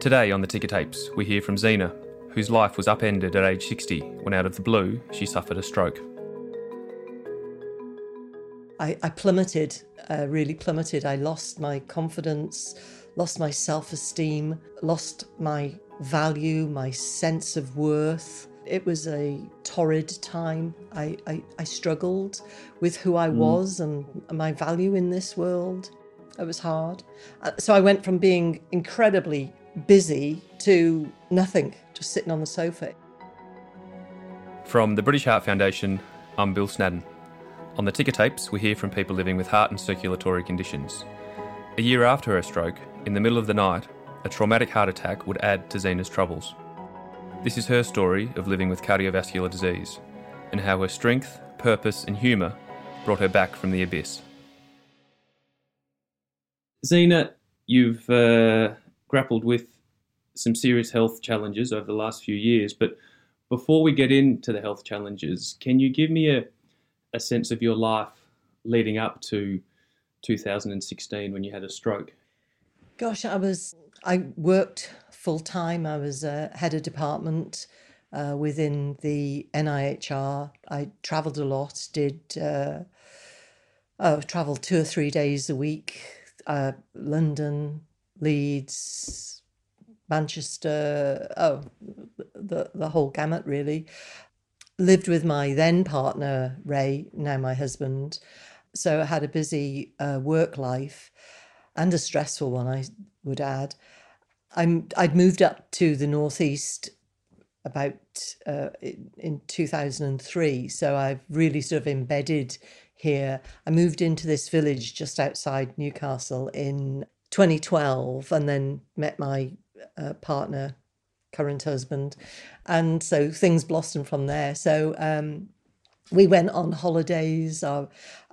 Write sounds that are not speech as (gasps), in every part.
Today on the Ticker Tapes, we hear from Zena, whose life was upended at age 60 when out of the blue she suffered a stroke. I, I plummeted, uh, really plummeted. I lost my confidence, lost my self esteem, lost my value, my sense of worth. It was a torrid time. I, I, I struggled with who I was and my value in this world. It was hard. Uh, So I went from being incredibly busy to nothing, just sitting on the sofa. From the British Heart Foundation, I'm Bill Snadden. On the Ticker Tapes, we hear from people living with heart and circulatory conditions. A year after her stroke, in the middle of the night, a traumatic heart attack would add to Zena's troubles. This is her story of living with cardiovascular disease and how her strength, purpose, and humour brought her back from the abyss. Zena, you've uh, grappled with some serious health challenges over the last few years, but before we get into the health challenges, can you give me a, a sense of your life leading up to 2016 when you had a stroke? Gosh, I was, I worked full time. I was uh, head of department uh, within the NIHR. I travelled a lot, did, uh, oh, travelled two or three days a week, uh, London, Leeds, Manchester, oh, the, the whole gamut really. Lived with my then partner, Ray, now my husband. So I had a busy uh, work life and a stressful one, I would add. I'm, I'd moved up to the northeast about uh, in, in 2003, so I've really sort of embedded here. I moved into this village just outside Newcastle in 2012, and then met my uh, partner, current husband, and so things blossomed from there. So um, we went on holidays. Uh,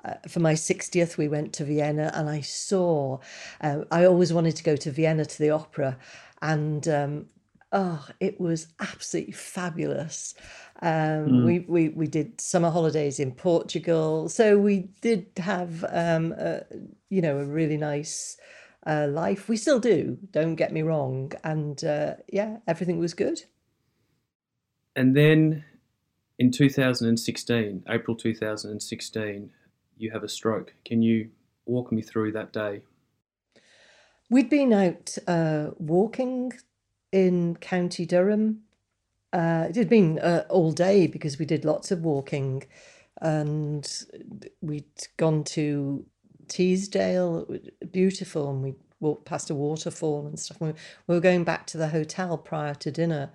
uh, for my 60th, we went to Vienna, and I saw. Uh, I always wanted to go to Vienna to the opera, and um, oh, it was absolutely fabulous. Um, we, we we did summer holidays in Portugal, so we did have um, a, you know a really nice uh, life. We still do. Don't get me wrong, and uh, yeah, everything was good. And then in 2016, April 2016, you have a stroke. Can you walk me through that day? We'd been out uh, walking in County Durham. Uh, it had been uh, all day because we did lots of walking, and we'd gone to Teesdale, it was beautiful, and we walked past a waterfall and stuff. We we were going back to the hotel prior to dinner,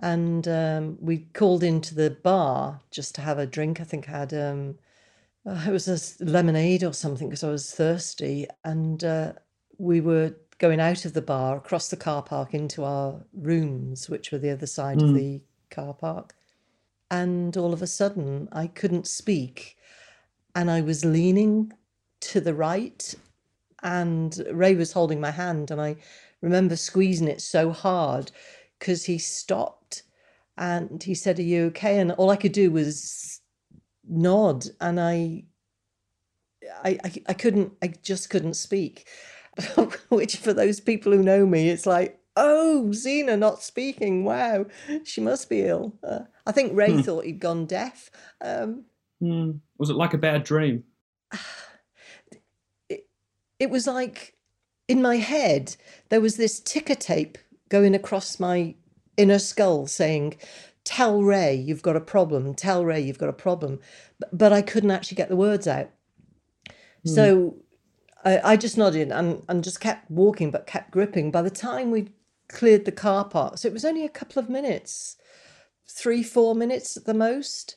and um, we called into the bar just to have a drink. I think I had um, uh, it was a lemonade or something because I was thirsty, and uh, we were going out of the bar across the car park into our rooms, which were the other side of the car park. And all of a sudden, I couldn't speak, and I was leaning to the right, and Ray was holding my hand, and I remember squeezing it so hard because he stopped and he said, Are you okay? And all I could do was nod, and I I, I, I couldn't, I just couldn't speak. (laughs) Which, for those people who know me, it's like, oh, Zena not speaking. Wow, she must be ill. Uh, I think Ray thought he'd gone deaf. Um, Hmm. Was it like a bad dream? (sighs) it was like in my head, there was this ticker tape going across my inner skull saying, Tell Ray you've got a problem. Tell Ray you've got a problem. But, but I couldn't actually get the words out. Hmm. So I, I just nodded and, and just kept walking, but kept gripping. By the time we cleared the car park, so it was only a couple of minutes, three, four minutes at the most,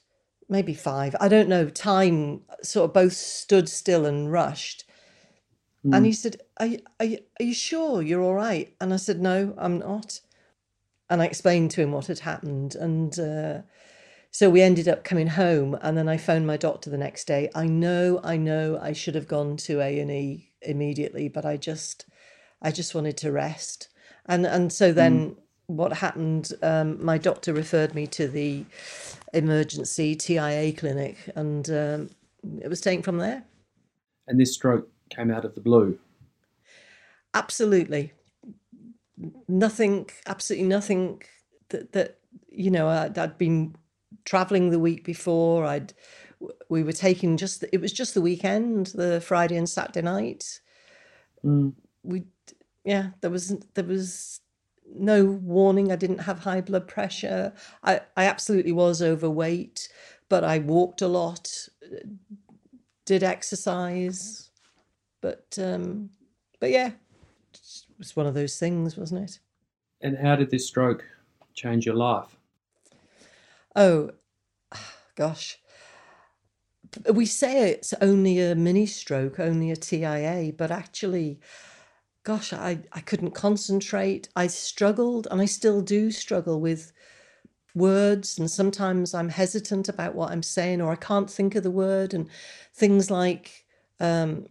maybe five. I don't know. Time sort of both stood still and rushed. And he said, are, you- are, you- are you sure you're all right? And I said, No, I'm not. And I explained to him what had happened. And uh, so we ended up coming home. And then I phoned my doctor the next day. I know, I know I should have gone to A&E immediately, but I just, I just wanted to rest. And, and so then what happened, um, my doctor referred me to the emergency TIA clinic and um, it was taken from there. And this stroke came out of the blue. Absolutely. nothing, absolutely nothing that, that you know, I'd, I'd been traveling the week before. I'd, we were taking just, it was just the weekend, the Friday and Saturday night. Mm. We, yeah, there was, there was no warning. I didn't have high blood pressure. I, I absolutely was overweight, but I walked a lot, did exercise, but, um, but yeah, it was one of those things, wasn't it? And how did this stroke change your life? Oh, gosh. We say it's only a mini stroke, only a TIA, but actually, gosh, I, I couldn't concentrate. I struggled, and I still do struggle with words. And sometimes I'm hesitant about what I'm saying, or I can't think of the word. And things like, um,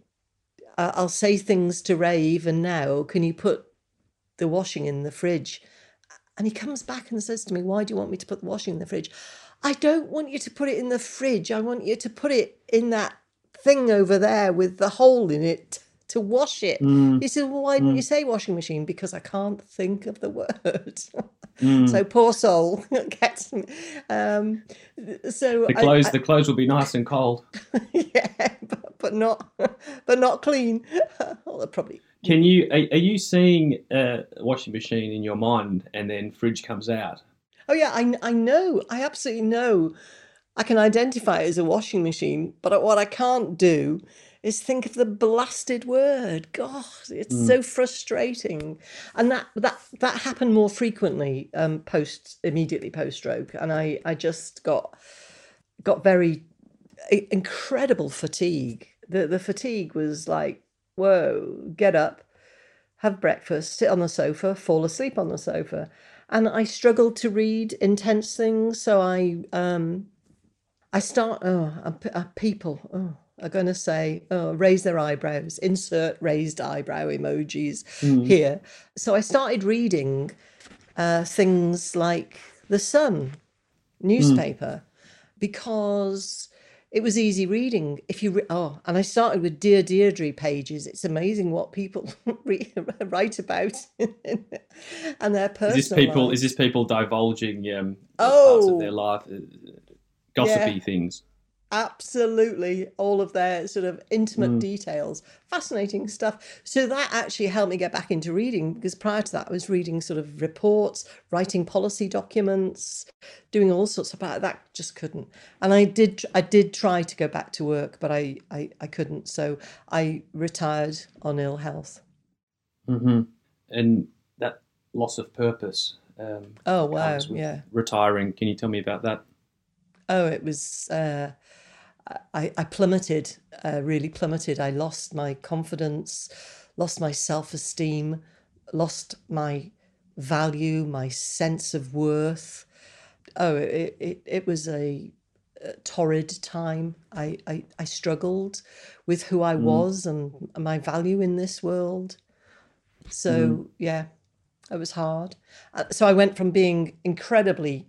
I'll say things to Ray even now, can you put the washing in the fridge? And he comes back and says to me, Why do you want me to put the washing in the fridge? I don't want you to put it in the fridge. I want you to put it in that thing over there with the hole in it to wash it. Mm. He said, Well, why didn't Mm. you say washing machine? Because I can't think of the word. Mm. so poor soul (laughs) gets. Um, so the clothes, I- the clothes will be nice and cold. (laughs) yeah, but, but not but not clean. (laughs) well, probably Can you are, are you seeing a washing machine in your mind, and then fridge comes out? Oh yeah, I I know. I absolutely know. I can identify it as a washing machine, but what I can't do is think of the blasted word. God, it's so frustrating. And that that that happened more frequently um, post immediately post stroke, and I I just got got very incredible fatigue. The the fatigue was like, whoa, get up, have breakfast, sit on the sofa, fall asleep on the sofa. And I struggled to read intense things, so I um I start oh uh, people oh are going to say oh raise their eyebrows, insert raised eyebrow emojis here. So I started reading uh, things like the Sun newspaper because it was easy reading. If you re- oh, and I started with Dear Deirdre pages. It's amazing what people (laughs) re- write about (laughs) and their personal. Is this people? Is this people divulging um, parts Oh. of their life, uh, gossipy things? Absolutely all of their sort of intimate Mm. details fascinating stuff so that actually helped me get back into reading because prior to that i was reading sort of reports writing policy documents doing all sorts of that that just couldn't and i did i did try to go back to work but i i, I couldn't so i retired on ill health mm-hmm. And that loss of purpose. Um, oh wow yeah Retiring. Can you tell me about that? Oh, it was. Uh, I, I plummeted, uh, really plummeted. I lost my confidence, lost my self esteem, lost my value, my sense of worth. Oh, it, it, it was a, a torrid time. I, I, I struggled with who I was and my value in this world. So, yeah, it was hard. Uh, So I went from being incredibly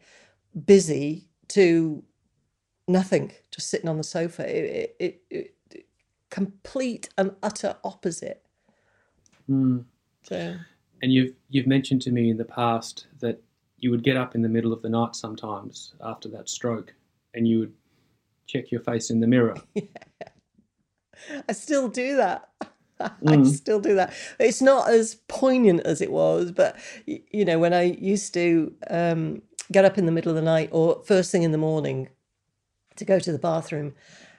busy to nothing, just sitting on the sofa. It, it, it, it complete and utter opposite. Mm. So And you've you've mentioned to me in the past that you would get up in the middle of the night sometimes after that stroke, and you would check your face in the mirror. (laughs) I still do that. I Mm. still do that. It's not as poignant as it was, but you know, when I used to um, get up in the middle of the night or first thing in the morning to go to the bathroom,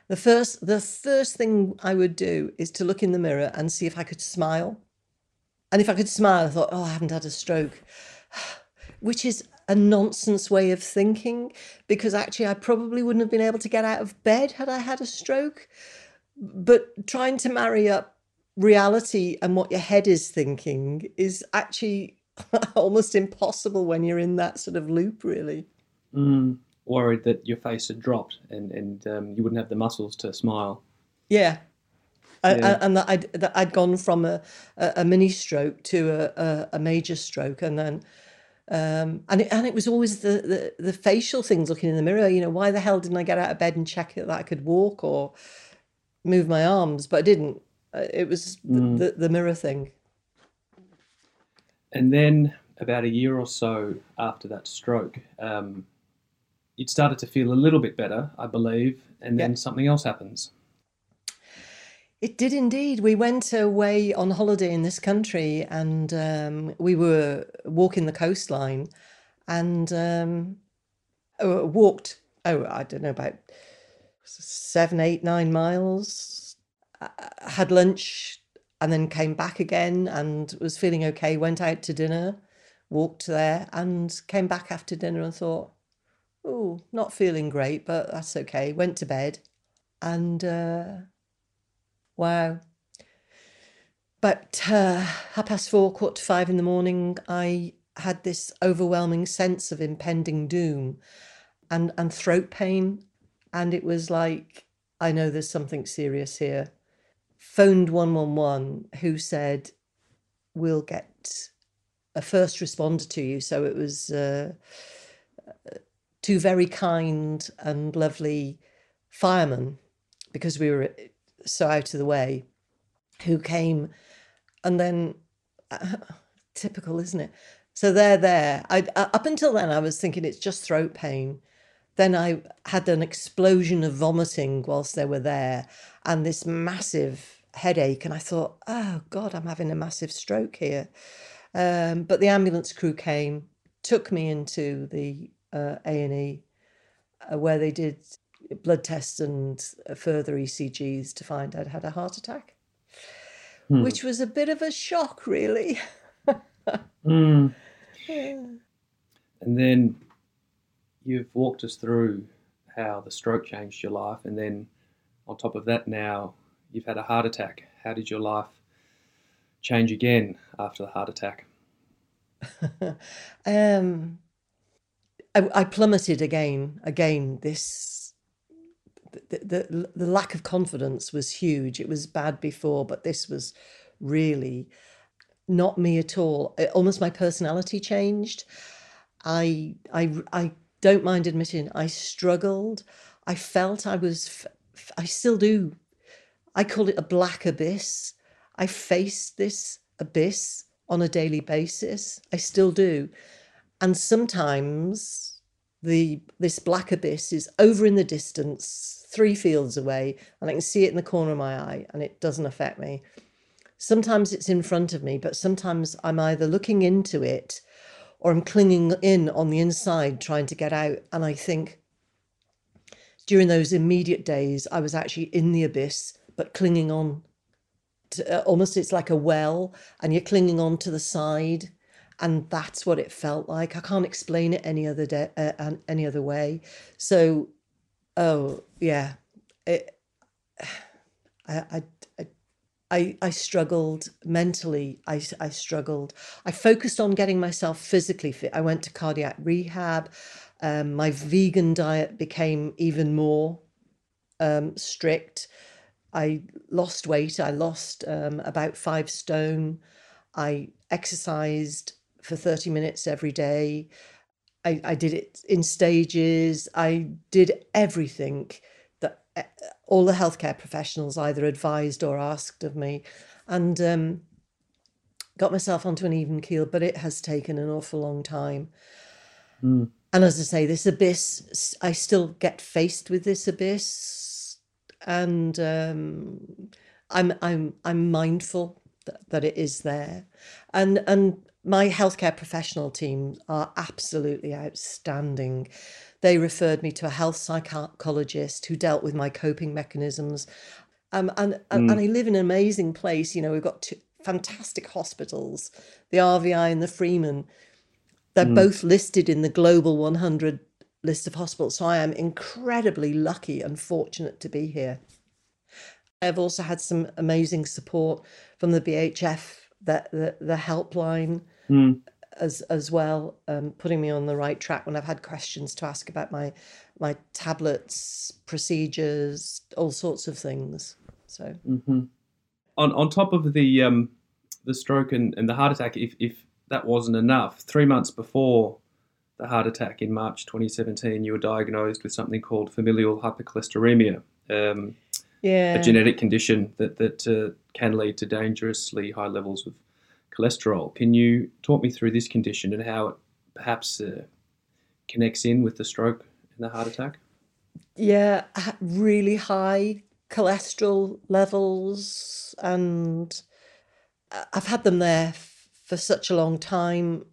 the first the first thing I would do is to look in the mirror and see if I could smile. And if I could smile, I thought, oh, I haven't had a stroke, (sighs) which is a nonsense way of thinking because actually I probably wouldn't have been able to get out of bed had I had a stroke. But trying to marry up reality and what your head is thinking is actually (laughs) almost impossible when you're in that sort of loop, really. Mm. Worried that your face had dropped and and um, you wouldn't have the muscles to smile. Yeah. I- Yeah. I- and that I'd, that I'd gone from a, a, a mini stroke to a, a, a major stroke. And then, um, and, it, and it was always the, the, the facial things looking in the mirror. You know, why the hell didn't I get out of bed and check that I could walk or move my arms? But I didn't. Uh, It was the, Mm. the, the mirror thing. And then about a year or so after that stroke, um, you'd started to feel a little bit better, I believe, and then Yep. something else happens. It did indeed. We went away on holiday in this country and um, we were walking the coastline and um, uh, walked, oh, I don't know, about seven, eight, nine miles. Uh, Had lunch and then came back again and was feeling okay. Went out to dinner, walked there and came back after dinner and thought, oh, not feeling great, but that's okay. Went to bed and. Uh, Wow. But uh, half past four, quarter to five in the morning, I had this overwhelming sense of impending doom and, and throat pain. And it was like, I know there's something serious here. Phoned 111, who said, We'll get a first responder to you. So it was uh, two very kind and lovely firemen because we were so out of the way who came and then (laughs) typical isn't it? So they're there. I, uh, up until then i was thinking it's just throat pain then i had an explosion of vomiting whilst they were there and this massive headache and i thought oh god i'm having a massive stroke here um, but the ambulance crew came took me into the uh, a&e uh, where they did blood tests and further ECGs to find I'd had a heart attack, Hmm. which was a bit of a shock, really. (laughs) Mm. And then you've walked us through how the stroke changed your life, and then on top of that, now you've had a heart attack. How did your life change again after the heart attack? (laughs) um, I, I plummeted again. Again, this the, the the lack of confidence was huge. It was bad before, but this was really not me at all. It- almost my personality changed. I I I don't mind admitting I struggled. I felt I was. I still do. I call it a black abyss. I face this abyss on a daily basis. I still do. And sometimes the this black abyss is over in the distance, three fields away, and I can see it in the corner of my eye, and it doesn't affect me. Sometimes it's in front of me, but sometimes I'm either looking into it or I'm clinging in on the inside trying to get out. And I think during those immediate days, I was actually in the abyss, but clinging on to, uh, almost it's like a well, and you're clinging on to the side. And that's what it felt like. I can't explain it any other day, uh, any other way. So, oh yeah, it, (sighs) I, I, I, I, struggled mentally. I, I struggled. I focused on getting myself physically fit. I went to cardiac rehab. Um, my vegan diet became even more um, strict. I lost weight. I lost um, about five stone. I exercised for 30 minutes every day. I, I did it in stages. I did everything all the healthcare professionals either advised or asked of me. And um, got myself onto an even keel, but it has taken an awful long time. Mm. And as I say, this abyss, I still get faced with this abyss, and um, I'm I'm I'm mindful that, that it is there, and and my healthcare professional team are absolutely outstanding. They referred me to a health psychologist who dealt with my coping mechanisms, um, and and, and I live in an amazing place. You know, we've got two fantastic hospitals, the RVI and the Freeman. They're both listed in the Global 100 list of hospitals. So I am incredibly lucky and fortunate to be here. I've also had some amazing support from the BHF, the, the, the helpline Mm. as as well, um, putting me on the right track when I've had questions to ask about my my tablets, procedures, all sorts of things. So hmm On on top of the um, the stroke and, and the heart attack, if if that wasn't enough, three months before the heart attack in March 2017, you were diagnosed with something called familial hypercholesteremia, um, yeah, a genetic condition that that uh, can lead to dangerously high levels of cholesterol. Can you talk me through this condition and how it perhaps uh, connects in with the stroke and the heart attack? Yeah, really high cholesterol levels, and I've had them there for such a long time.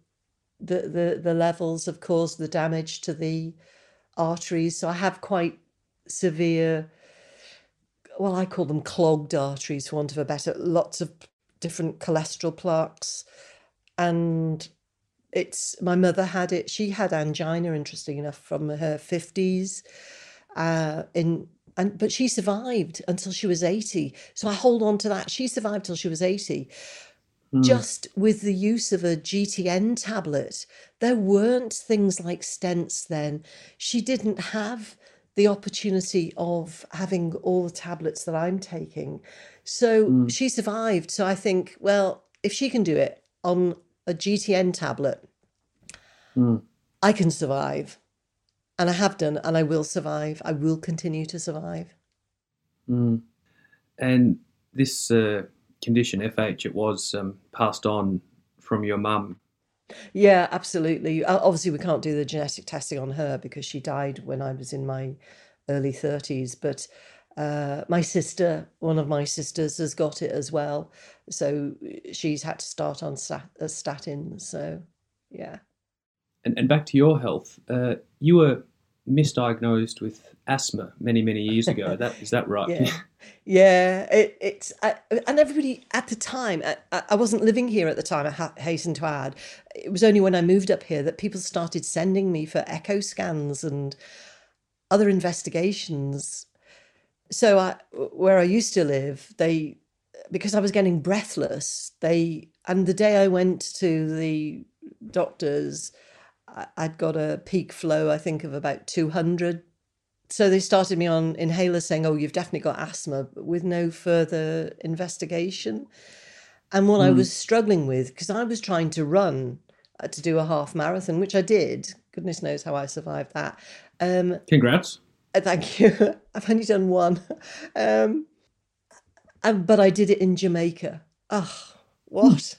The, the the levels have caused the damage to the arteries, so I have quite severe. Well, I call them clogged arteries, for want of a better. Lots of different cholesterol plaques, and it's my mother had it. She had angina, interesting enough, from her fifties. Uh, in and but she survived until she was 80 so i hold on to that she survived till she was 80 mm. just with the use of a gtn tablet there weren't things like stents then she didn't have the opportunity of having all the tablets that i'm taking so mm. she survived so i think well if she can do it on a gtn tablet mm. i can survive and I have done, and I will survive. I will continue to survive. Mm. And this uh, condition, FH, it was um, passed on from your mum. Yeah, absolutely. Obviously, we can't do the genetic testing on her because she died when I was in my early 30s. But uh, my sister, one of my sisters, has got it as well. So she's had to start on stat- uh, statins. So, yeah. And, and back to your health, uh, you were misdiagnosed with asthma many many years ago. that is that right? Yeah, yeah. It, it's I, and everybody at the time. I, I, wasn't living here at the time. I ha- hasten to add, it was only when I moved up here that people started sending me for echo scans and other investigations. So I, where I used to live, they because I was getting breathless. They and the day I went to the doctors I'd got a peak flow, I think, of about 200. So they started me on inhalers saying, oh, you've definitely got asthma, but with no further investigation. And what mm. I hmm. was struggling with, because I was trying to run uh, to do a half marathon, which I did. Goodness knows how I survived that. Um, Congrats. Uh, thank (laughs) you. I've only done one. Um, and, but I did it in Jamaica. Oh, what?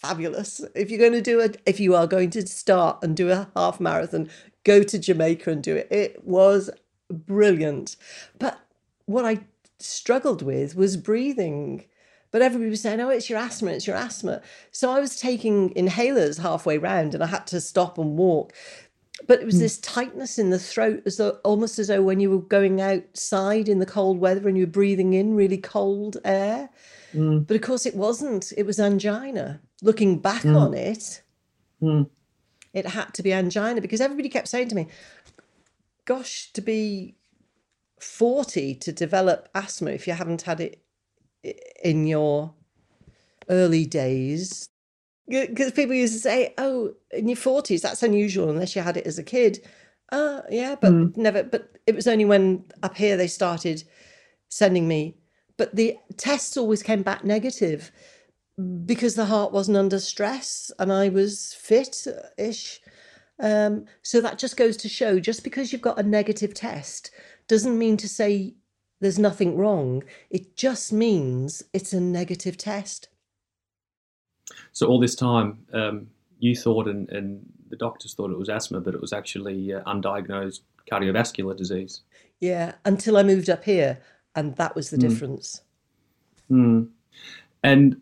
Fabulous. If you're going to do it, if you are going to start and do a half marathon, go to Jamaica and do it. It was brilliant. But what I struggled with was breathing. But everybody was saying, oh, it's your asthma, it's your asthma. So I was taking inhalers halfway round and I had to stop and walk. But it was mm. this tightness in the throat, as though almost as though when you were going outside in the cold weather and you were breathing in really cold air. Mm. But of course, it wasn't. It was angina. Looking back mm. on it, mm. it had to be angina because everybody kept saying to me, Gosh, to be 40 to develop asthma if you haven't had it in your early days. Because people used to say, Oh, in your 40s, that's unusual unless you had it as a kid. Uh, yeah, but mm. never. But it was only when up here they started sending me but the tests always came back negative because the heart wasn't under stress and I was fit ish. Um, so that just goes to show just because you've got a negative test doesn't mean to say there's nothing wrong. It just means it's a negative test. So all this time, um, you thought, and, and, the doctors thought it was asthma, but it was actually uh, undiagnosed cardiovascular disease. Yeah, until I moved up here, and that was the mm. difference. Mm. And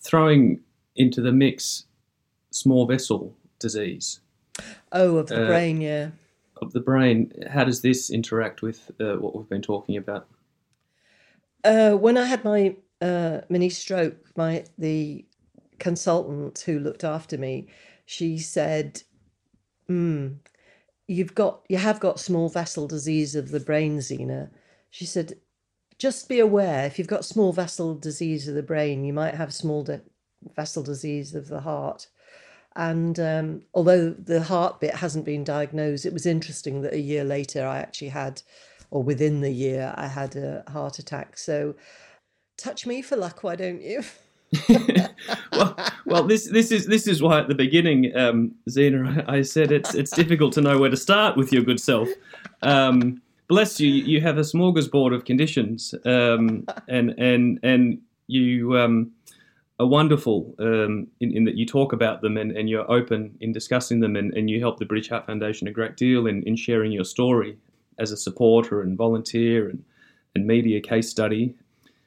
throwing into the mix small vessel disease. Oh, of the uh, brain, yeah. Of the brain. How does this interact with uh, what we've been talking about? Uh, when I had my uh, mini stroke, my the consultant who looked after me, she said, mm, "You've got, you have got small vessel disease of the brain, Zena." She said, just be aware if you've got small vessel disease of the brain, you might have small de- vessel disease of the heart. And um, although the heart bit hasn't been diagnosed, it was interesting that a year later I actually had, or within the year, I had a heart attack. So touch me for luck, why don't you? (laughs) well, well, this this is this is why at the beginning, um, Zena, I, I, said it's it's difficult to know where to start with your good self. Um, bless you, you have a smorgasbord of conditions, um, (laughs) and and and you um, are wonderful um, in, in, that you talk about them and, and you're open in discussing them and, and you help the British Heart Foundation a great deal in, in sharing your story as a supporter and volunteer and, and media case study.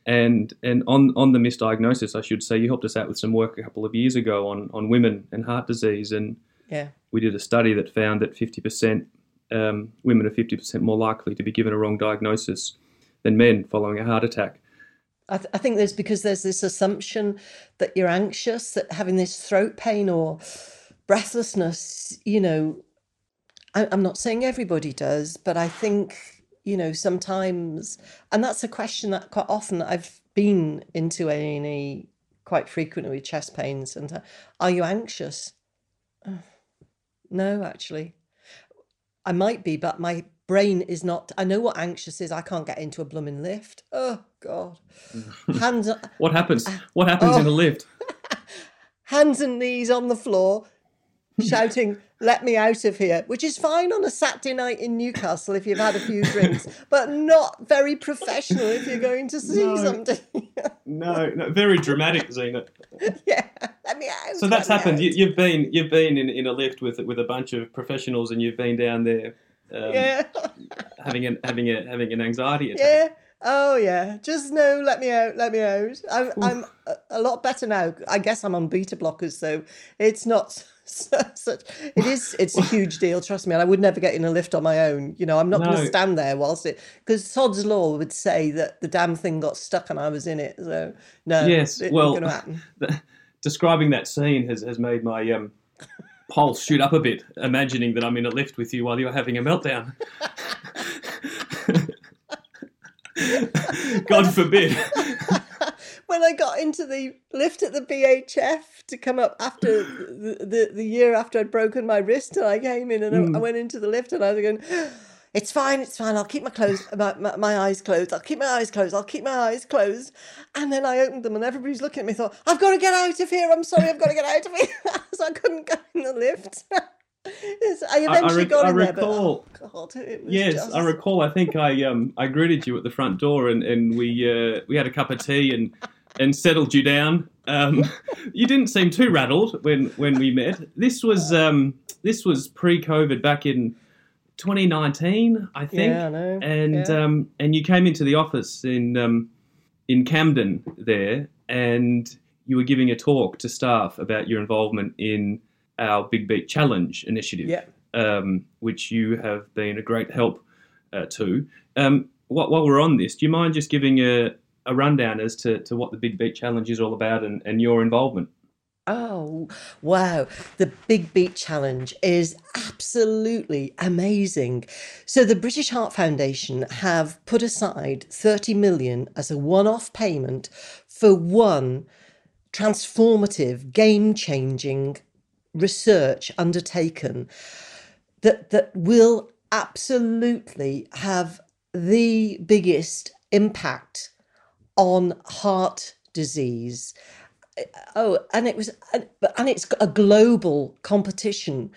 And and on, on the misdiagnosis, I should say, you helped us out with some work a couple of years ago on, on women and heart disease. And yeah. we did a study that found that 50% um, women are 50% more likely to be given a wrong diagnosis than men following a heart attack. I, th- I, think there's because there's this assumption that you're anxious, that having this throat pain or breathlessness, you know, I, I'm not saying everybody does, but I think, you know, sometimes, and that's a question that quite often I've been into A&E quite frequently with chest pains and uh, are you anxious? no, actually. I might be, but my brain is not. I know what anxious is. I can't get into a blooming lift. Oh God. (laughs) Hands. what happens? Uh, what happens oh. in a oh. lift? (laughs) Hands and knees on the floor, shouting, "Let me out of here!" Which is fine on a Saturday night in Newcastle if you've had a few drinks, (laughs) but not very professional if you're going to see no. something. no, no, very dramatic, Zena. (laughs) Yeah, let me out. So that's happened. You, have been you've been in, in a lift with with a bunch of professionals, and you've been down there um, yeah. (laughs) having an having a having an anxiety attack. Yeah. Oh yeah. Just no. Let me out. Let me out. I'm I'm a lot better now. I guess I'm on beta blockers, so it's not (laughs) such. It is. It's a huge deal. Trust me. And I would never get in a lift on my own. You know, I'm not no. going to stand there whilst it because Sod's law would say that the damn thing got stuck and I was in it. So no. Yes. It, well, (laughs) the, describing that scene has has made my um pulse shoot up a bit, imagining that I'm in a lift with you while you're having a meltdown. (laughs) God forbid. When I got into the lift at the BHF to come up after (gasps) the, the, the year after I'd broken my wrist, and I came in and mm. I went into the lift and I was going, (gasps) it's fine, it's fine. I'll keep my clothes, my, my, my, eyes closed. I'll keep my eyes closed. I'll keep my eyes closed. And then I opened them, and everybody's looking at me. Thought, I've got to get out of here. I'm sorry, I've got to get out of here. (laughs) so I couldn't go in the lift. (laughs) I eventually I, I rec- got in I recall, there, but oh God, yes, just... I recall. I think I um I greeted you at the front door, and, and we uh, we had a cup of tea and and settled you down. Um, you didn't seem too rattled when when we met. This was um this was pre-COVID back in 2019, I think. Yeah, I know. And yeah. um, and you came into the office in um, in Camden there, and you were giving a talk to staff about your involvement in our Big Beat Challenge initiative, yeah. um, which you have been a great help uh, to. Um, while, while we're on this, do you mind just giving a, a rundown as to, to what the Big Beat Challenge is all about and, and your involvement? Oh, wow. The Big Beat Challenge is absolutely amazing. So, the British Heart Foundation have put aside 30 million as a one off payment for one transformative, game changing research undertaken that, that will absolutely have the biggest impact on heart disease uh, oh, and it was, and, and it's a global competition.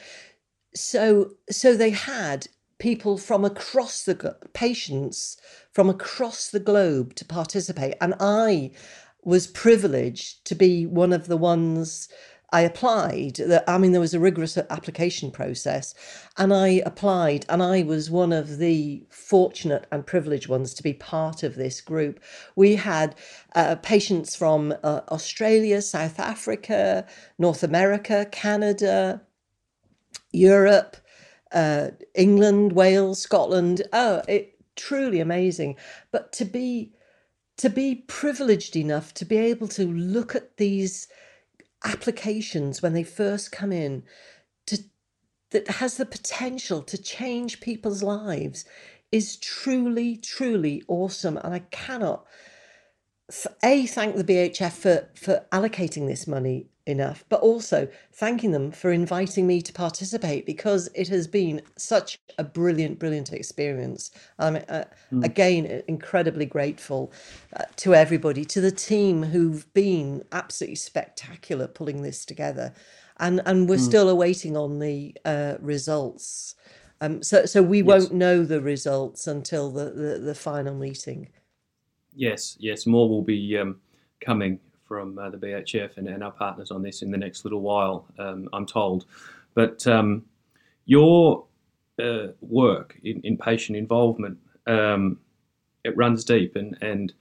So, so they had people from across the patients from across the globe to participate, and I was privileged to be one of the ones I applied. I mean, there was a rigorous application process, and I applied, and I was one of the fortunate and privileged ones to be part of this group. We had uh, patients from uh, Australia, South Africa, North America, Canada, Europe, uh, England, Wales, Scotland. Oh, it truly amazing. But to be to be privileged enough to be able to look at these applications when they first come in to that has the potential to change people's lives is truly truly awesome. And i cannot a thank the bhf for for allocating this money enough, but also thanking them for inviting me to participate because it has been such a brilliant, brilliant experience. I'm uh, mm. again incredibly grateful uh, to everybody, to the team who've been absolutely spectacular pulling this together, and and we're mm. still awaiting on the uh, results. Um, so so we yes. won't know the results until the, the, the final meeting. Yes, yes, more will be um, coming from uh, the BHF and, and, our partners on this in the next little while, um, I'm told. But um, your uh, work in, in, patient involvement, um, it runs deep, and, and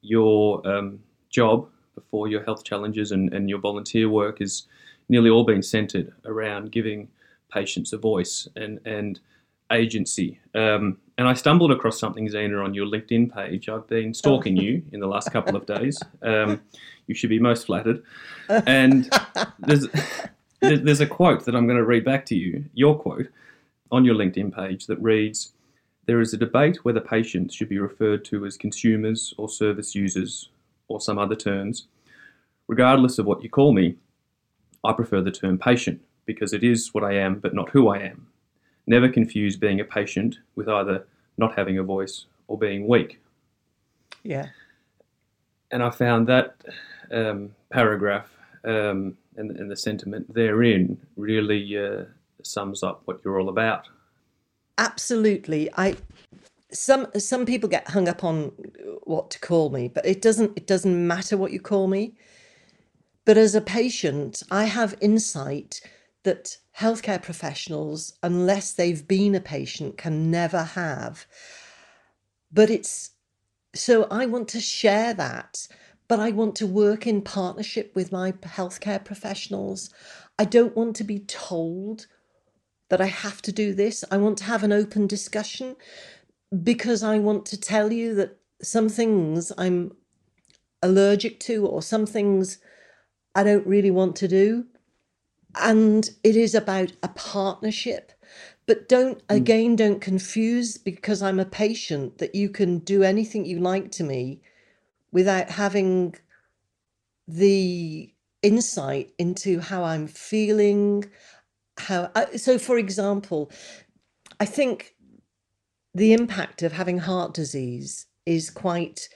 your um, job before your health challenges and, and your volunteer work is nearly all been centered around giving patients a voice and, and agency. Um, and I stumbled across something, Zena, on your LinkedIn page. I've been stalking you in the last couple of days. Um, you should be most flattered. And there's, there's a quote that I'm going to read back to you, your quote, on your LinkedIn page that reads There is a debate whether patients should be referred to as consumers or service users or some other terms. Regardless of what you call me, I prefer the term patient because it is what I am but not who I am. Never confuse being a patient with either not having a voice or being weak. Yeah. And I found that um, paragraph um, and, and, the sentiment therein really uh, sums up what you're all about. Absolutely. I some some people get hung up on what to call me, but it doesn't it doesn't matter what you call me. But as a patient, I have insight that healthcare professionals, unless they've been a patient, can never have. But it's so I want to share that, but I want to work in partnership with my healthcare professionals. I don't want to be told that I have to do this. I want to have an open discussion because I want to tell you that some things I'm allergic to or some things I don't really want to do. And it is about a partnership. But don't, mm. again, don't confuse because I'm a patient that you can do anything you like to me without having the insight into how I'm feeling. How, I, so for example, I think the impact of having heart disease is quite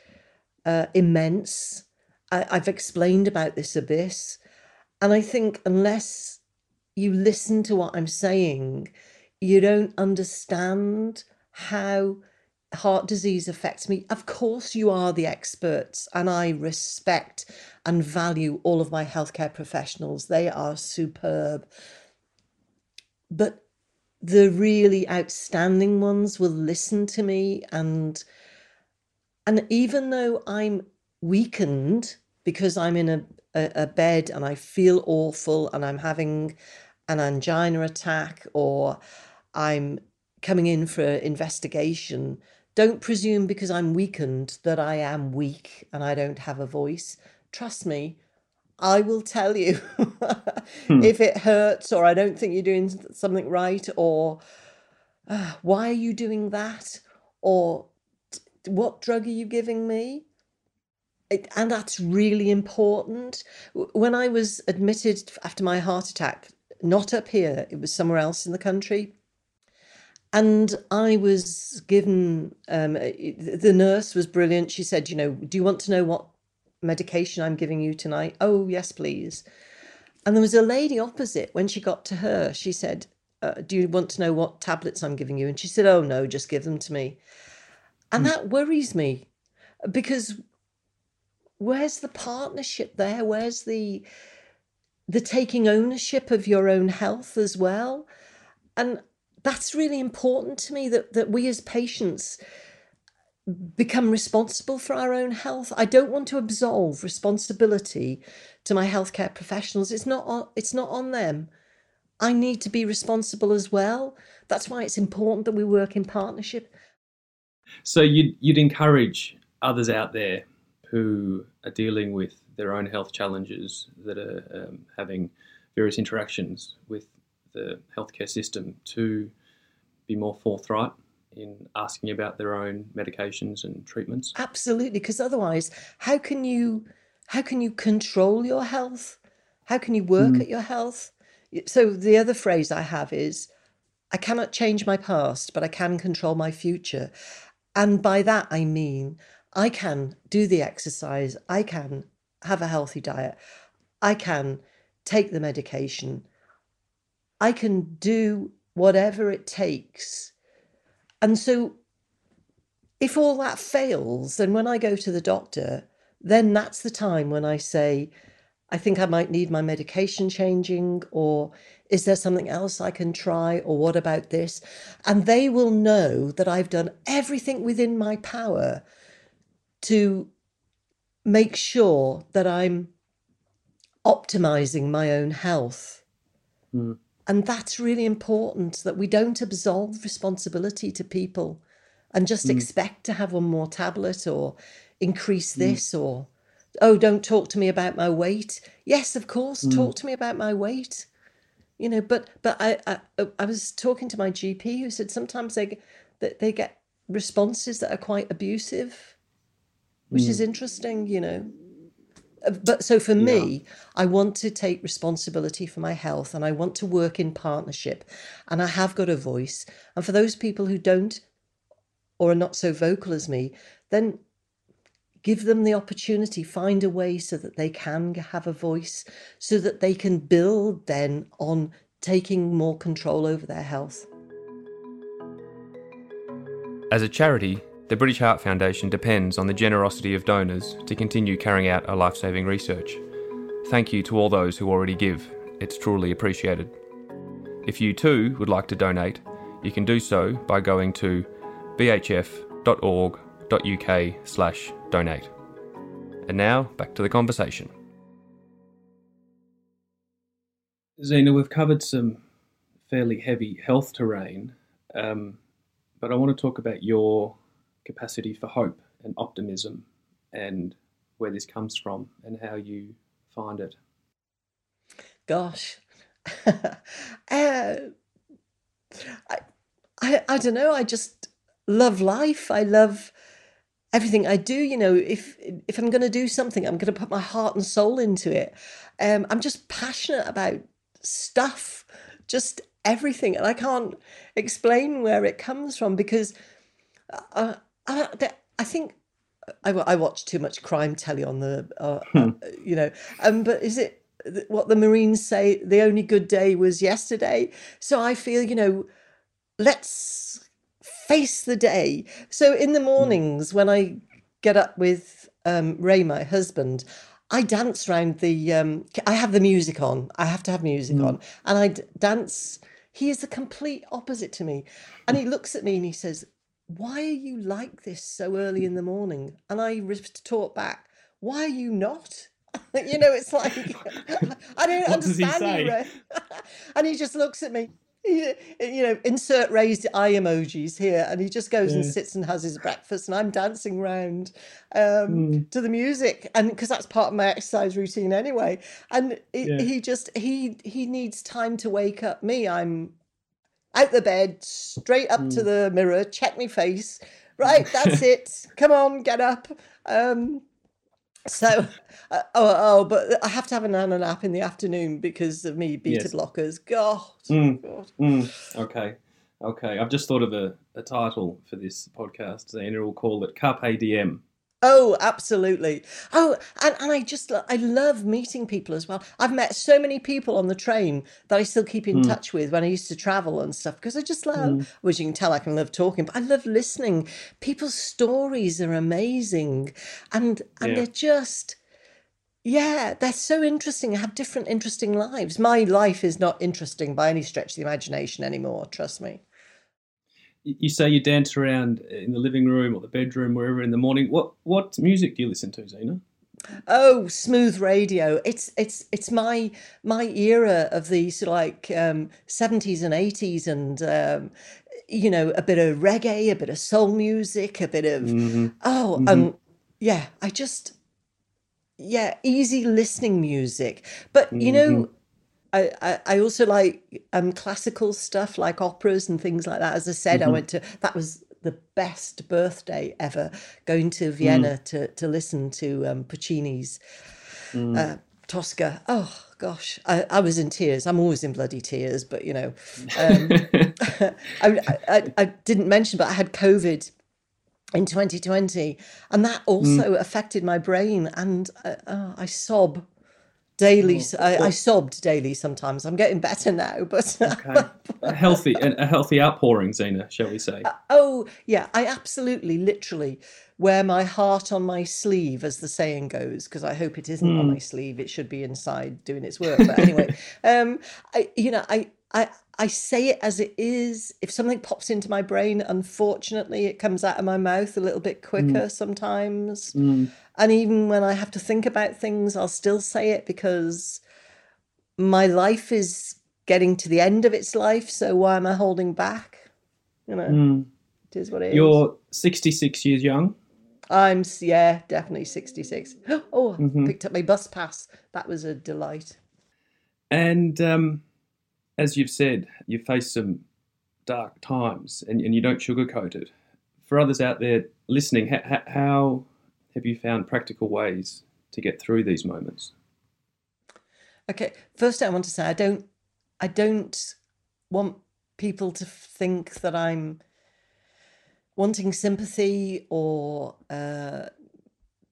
uh, immense. I, I've explained about this a bit. And I think unless you listen to what I'm saying, you don't understand how heart disease affects me. Of course, you are the experts, and I respect and value all of my healthcare professionals. They are superb. But the really outstanding ones will listen to me and and even though I'm weakened because I'm in a, a, a bed and I feel awful and I'm having an angina attack or I'm coming in for investigation, don't presume because I'm weakened that I am weak and I don't have a voice. Trust me, I will tell you hmm. if it hurts or I don't think you're doing something right or uh, why are you doing that or what drug are you giving me? It, and that's really important. When I was admitted after my heart attack, not up here, it was somewhere else in the country. And I was given, um, the nurse was brilliant. She said, You know, do you want to know what medication I'm giving you tonight? Oh, yes, please. And there was a lady opposite. When she got to her, she said, uh, Do you want to know what tablets I'm giving you? And she said, Oh, no, just give them to me. And mm. that worries me because where's the partnership there? Where's the the taking ownership of your own health as well? And that's really important to me that that we as patients become responsible for our own health. I don't want to absolve responsibility to my healthcare professionals. It's not on, it's not on them. I need to be responsible as well. That's why it's important that we work in partnership. So you'd you'd encourage others out there who are dealing with their own health challenges that are um, having various interactions with the healthcare system to be more forthright in asking about their own medications and treatments? Absolutely, because otherwise, how can you how can you control your health? How can you work mm. at your health? So the other phrase I have is I cannot change my past, but I can control my future. And by that I mean I can do the exercise, I can have a healthy diet, I can take the medication, I can do whatever it takes and so, if all that fails, then when I go to the doctor, then that's the time when I say, I think I might need my medication changing, or is there something else I can try, or what about this? And they will know that I've done everything within my power to make sure that I'm optimizing my own health. Mm. And that's really important that we don't absolve responsibility to people and just Mm. expect to have one more tablet or increase this or oh don't talk to me about my weight yes of course talk to me about my weight you know but but I, I i was talking to my gp who said sometimes they that they get responses that are quite abusive which is interesting you know. Uh, but so for me i want to take responsibility for my health and i want to work in partnership and i have got a voice. And for those people who don't or are not so vocal as me then give them the opportunity find a way so that they can have a voice so that they can build then on taking more control over their health. As a charity, the British Heart Foundation depends on the generosity of donors to continue carrying out our life saving research. Thank you to all those who already give, it's truly appreciated. If you too would like to donate, you can do so by going to bhf.org.uk slash donate. And now, back to the conversation. Zena, we've covered some fairly heavy health terrain, um, but I want to talk about your capacity for hope and optimism and where this comes from and how you find it. gosh. (laughs) Uh, I, I i don't know. I just love life. I love everything i do. You know if if i'm going to do something i'm going to put my heart and soul into it. Um i'm just passionate about stuff just everything. And i can't explain where it comes from because uh, I, I think I, I watch too much crime telly on the, uh, uh, you know, um, but is it what the Marines say? The only good day was yesterday. So I feel, you know, let's face the day. So in the mornings when I get up with um, Ray, my husband, I dance around the. Um, I have the music on. I have to have music on, and I d- dance. He is the complete opposite to me, and he looks at me and he says, "Why are you like this so early in the morning?" And I retort back, "Why are you not?" (laughs) you know, it's like (laughs) I don't What does he understand you. Ray. (laughs) and he just looks at me. He- You know, insert raised eye emojis here, and he just goes and sits and has his breakfast, and I'm dancing round um, Hmm. to the music, and because that's part of my exercise routine anyway. And he, Yeah. he just he he needs time to wake up. Me, I'm out the bed, straight up Hmm. to the mirror, check my face. Right, that's it. (laughs) Come on, get up. Um, so, uh, oh, oh, but I have to have a nana nap in the afternoon because of me beta Yes. blockers. God, Mm. God. Mm, okay, okay. I've just thought of a, a title for this podcast, Zena. We'll call it Carpe Diem. Oh, absolutely. Oh, and, and I just I love meeting people as well. I've met so many people on the train that I still keep in hmm. touch with when I used to travel and stuff because I just love, hmm. which you can tell I can love talking, but I love listening. People's stories are amazing, and and Yeah. they're just. Yeah, they're so interesting. Have different interesting lives. My life is not interesting by any stretch of the imagination anymore. Trust me. You say you dance around in the living room or the bedroom, wherever in the morning. What what music do you listen to, Zena? Oh, smooth radio. It's it's it's my my era of the sort of like um, 70s and 80s and um, you know, a bit of reggae, a bit of soul music, a bit of Mhm. oh, um yeah, I just yeah, easy listening music. But you know, I, I, I also like um classical stuff like operas and things like that. As I said, I went to that was the best birthday ever going to Vienna to to listen to um, Puccini's uh, Tosca. Oh gosh, I, I was in tears. I'm always in bloody tears, but you know, um, (laughs) (laughs) I, I, I didn't mention, but I had COVID in 2020, and that also affected my brain, and uh, uh, I sob daily. I, I sobbed daily sometimes. I'm getting better now, (laughs) but Okay. (laughs) a healthy a healthy outpouring, Zena, shall we say? oh yeah, I absolutely, literally wear my heart on my sleeve, as the saying goes. Because I hope it isn't on my sleeve; it should be inside doing its work. But anyway, (laughs) um, I you know I I. I say it as it is. If something pops into my brain, unfortunately, it comes out of my mouth a little bit quicker sometimes. Mm. And even when I have to think about things, I'll still say it because my life is getting to the end of its life. So why am I holding back? You know, Mm. it is what it is. You're 66 years young. I'm, yeah, definitely 66. (gasps) Oh, Mhm. picked up my bus pass. That was a delight. And um, as you've said, you face some dark times and, and you don't sugarcoat it. For others out there listening, how, how have you found practical ways to get through these moments? Okay, first I want to say I don't, I don't want people to think that I'm wanting sympathy or uh,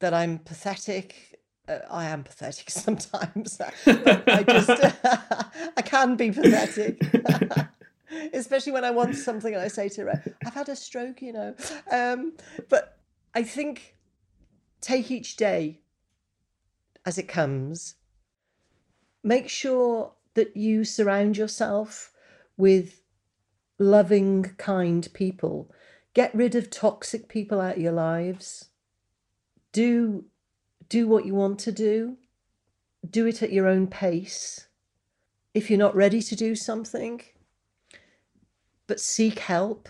that I'm pathetic. Uh, I am pathetic (laughs) sometimes, I just (laughs) I can be pathetic, (laughs) especially when I want something and I say to her, "I've had a stroke," you know. Um, but I think take each day as it comes. Make sure that you surround yourself with loving, kind people. Get rid of toxic people out of your lives. Do do what you want to do. Do it at your own pace. If you're not ready to do something, but seek help.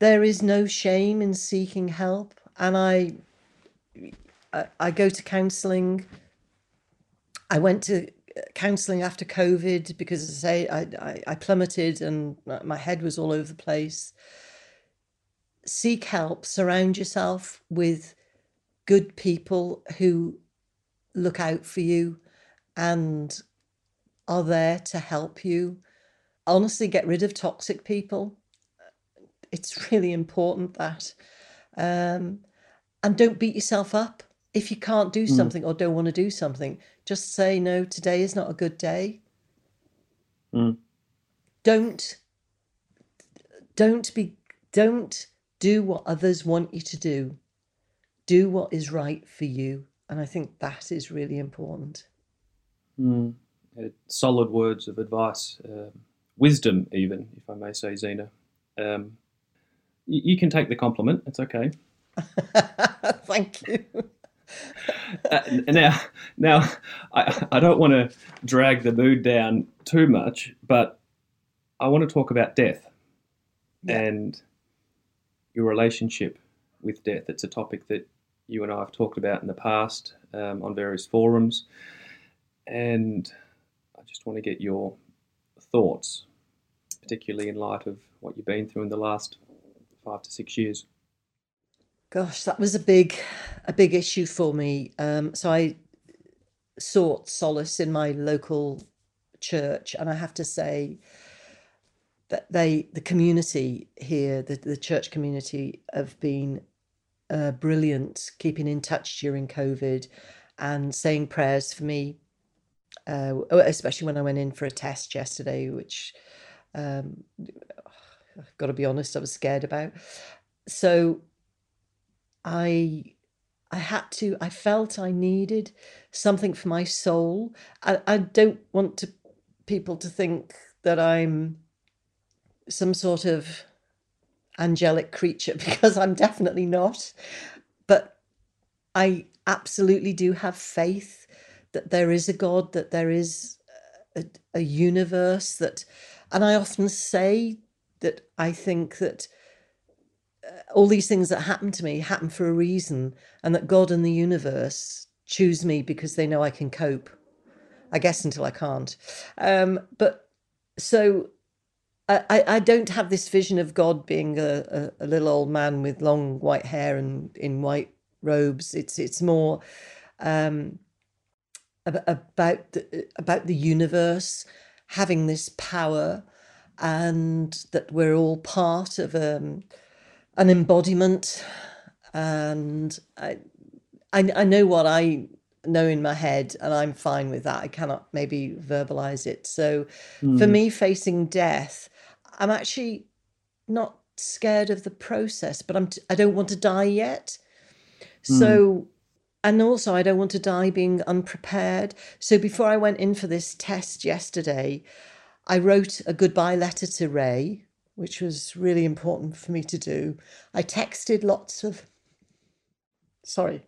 There is no shame in seeking help, and I I, I go to counselling. I went to counselling after COVID because, as I say, I, I, I plummeted and my- my head was all over the place. Seek help, surround yourself with good people who look out for you and are there to help you. Honestly, get rid of toxic people. It's (laughs) really important that. Um, and don't beat yourself up. If you can't do something or don't want to do something, just say, no, today is not a good day. Mm. Don't don't be don't do what others want you to do. Do what is right for you. And I think that is really important. Mm. Uh, solid words of advice, um wisdom, even, if I may say, Zena. Um, you, you can take the compliment, it's okay. (laughs) Thank you. Uh, now, now, I, I don't want to drag the mood down too much, but I want to talk about death Yeah. and your relationship with death. It's a topic that you and I have talked about in the past um, on various forums, and I just want to get your thoughts, particularly in light of what you've been through in the last five to six years. Gosh, that was a big, a big issue for me. Um, so I sought solace in my local church, and I have to say that they, the community here, the the church community, have been uh, brilliant, keeping in touch during COVID, and saying prayers for me. Uh, especially when I went in for a test yesterday, which um, (sighs) I've got to be honest, I was scared about. So I I had to I felt I needed something for my soul. I, I don't want to people to think that I'm some sort of angelic creature (laughs) because I'm definitely not. But I absolutely do have faith that there is a God, that there is a, a universe that and I often say that I think that all these things that happen to me happen for a reason, and that God and the universe choose me because they know I can cope. I guess until I can't. Um, but so I, I don't have this vision of God being a, a, a little old man with long white hair and in white robes. It's it's more um, about the, about the universe having this power, and that we're all part of um, an embodiment and I, I I know what I know in my head, and I'm fine with that. I cannot maybe verbalize it. So for hmm. me, facing death, I'm actually not scared of the process, but I'm t- I don't want to die yet. Hmm. So, and also I don't want to die being unprepared. So before I went in for this test yesterday, I wrote a goodbye letter to Ray, which was really important for me to do. I texted lots of sorry.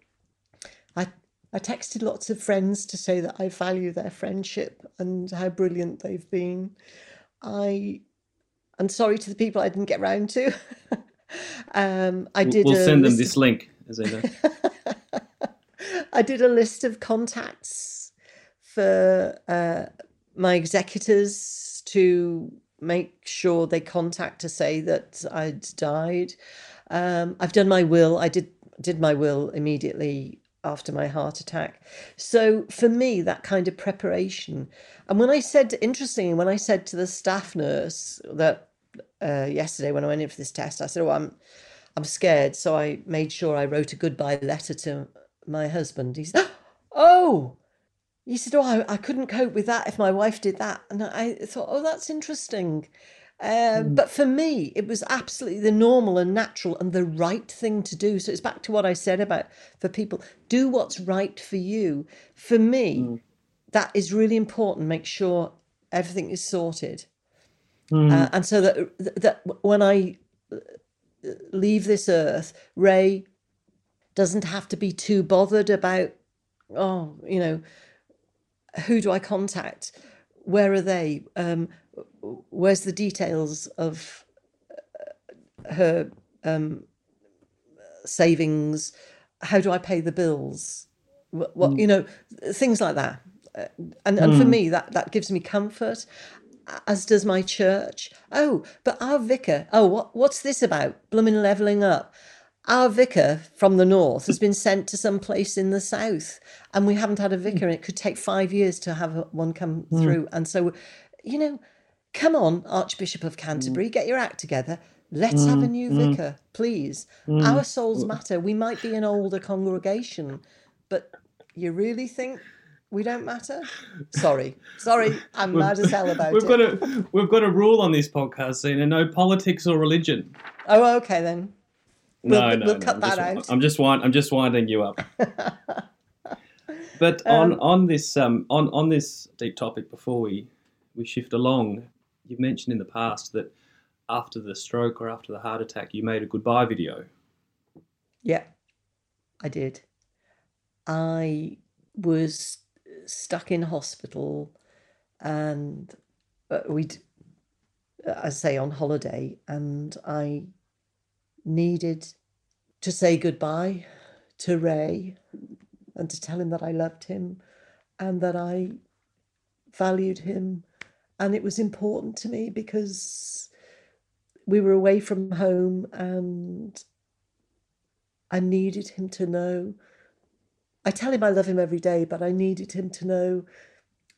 I I texted lots of friends to say that I value their friendship and how brilliant they've been. I and sorry to the people I didn't get round to. (laughs) um, I did. We'll send them this link, Zena. (laughs) I did a list of contacts for uh, my executors to make sure they contact to say that I'd died. Um, I've done my will. I did did my will immediately after my heart attack. So for me, that kind of preparation. And when I said, interestingly, when I said to the staff nurse that uh, yesterday when I went in for this test, I said, "Oh, I'm I'm scared." So I made sure I wrote a goodbye letter to my husband. He said, (gasps) "Oh." He said, "Oh, I, I couldn't cope with that if my wife did that," and I thought, "Oh, that's interesting." Um, But for me, it was absolutely the normal and natural and the right thing to do. So it's back to what I said about for people do what's right for you. For me, that is really important. Make sure everything is sorted, uh, and so that that when I leave this earth, Ray doesn't have to be too bothered about, oh, you know, who do I contact? Where are they? Um, where's the details of uh, her um, savings? How do I pay the bills? What, what you know, things like that. Uh, And and for me, that that gives me comfort, as does my church. Oh, but our vicar. Oh, what what's this about? Blooming leveling up. Our vicar from the north has been sent to some place in the south, and we haven't had a hmm. vicar, and it could take five years to have one come hmm. through. And so, you know, come on, Archbishop of hmm. Canterbury, get your act together. Let's have a new vicar, please. Our souls matter. We might be an older congregation, but you really think we don't matter? Sorry, sorry, I'm mad as hell about We've it. got a we've got a rule on this podcast, Zena: no politics or religion. Oh, okay then. We'll- no, no, we'll no, cut I'm just, out. I'm just wind, I'm just winding you up. (laughs) but on on this um on on this deep topic, before we we shift along, you've mentioned in the past that after the stroke or after the heart attack, you made a goodbye video. Yeah, I did. I was stuck in hospital and uh, we'd, I say, on holiday, and I needed to say goodbye to Ray and to tell him that I loved him and that I valued him. And it was important to me because we were away from home and I needed him to know. I tell him I love him every day, but I needed him to know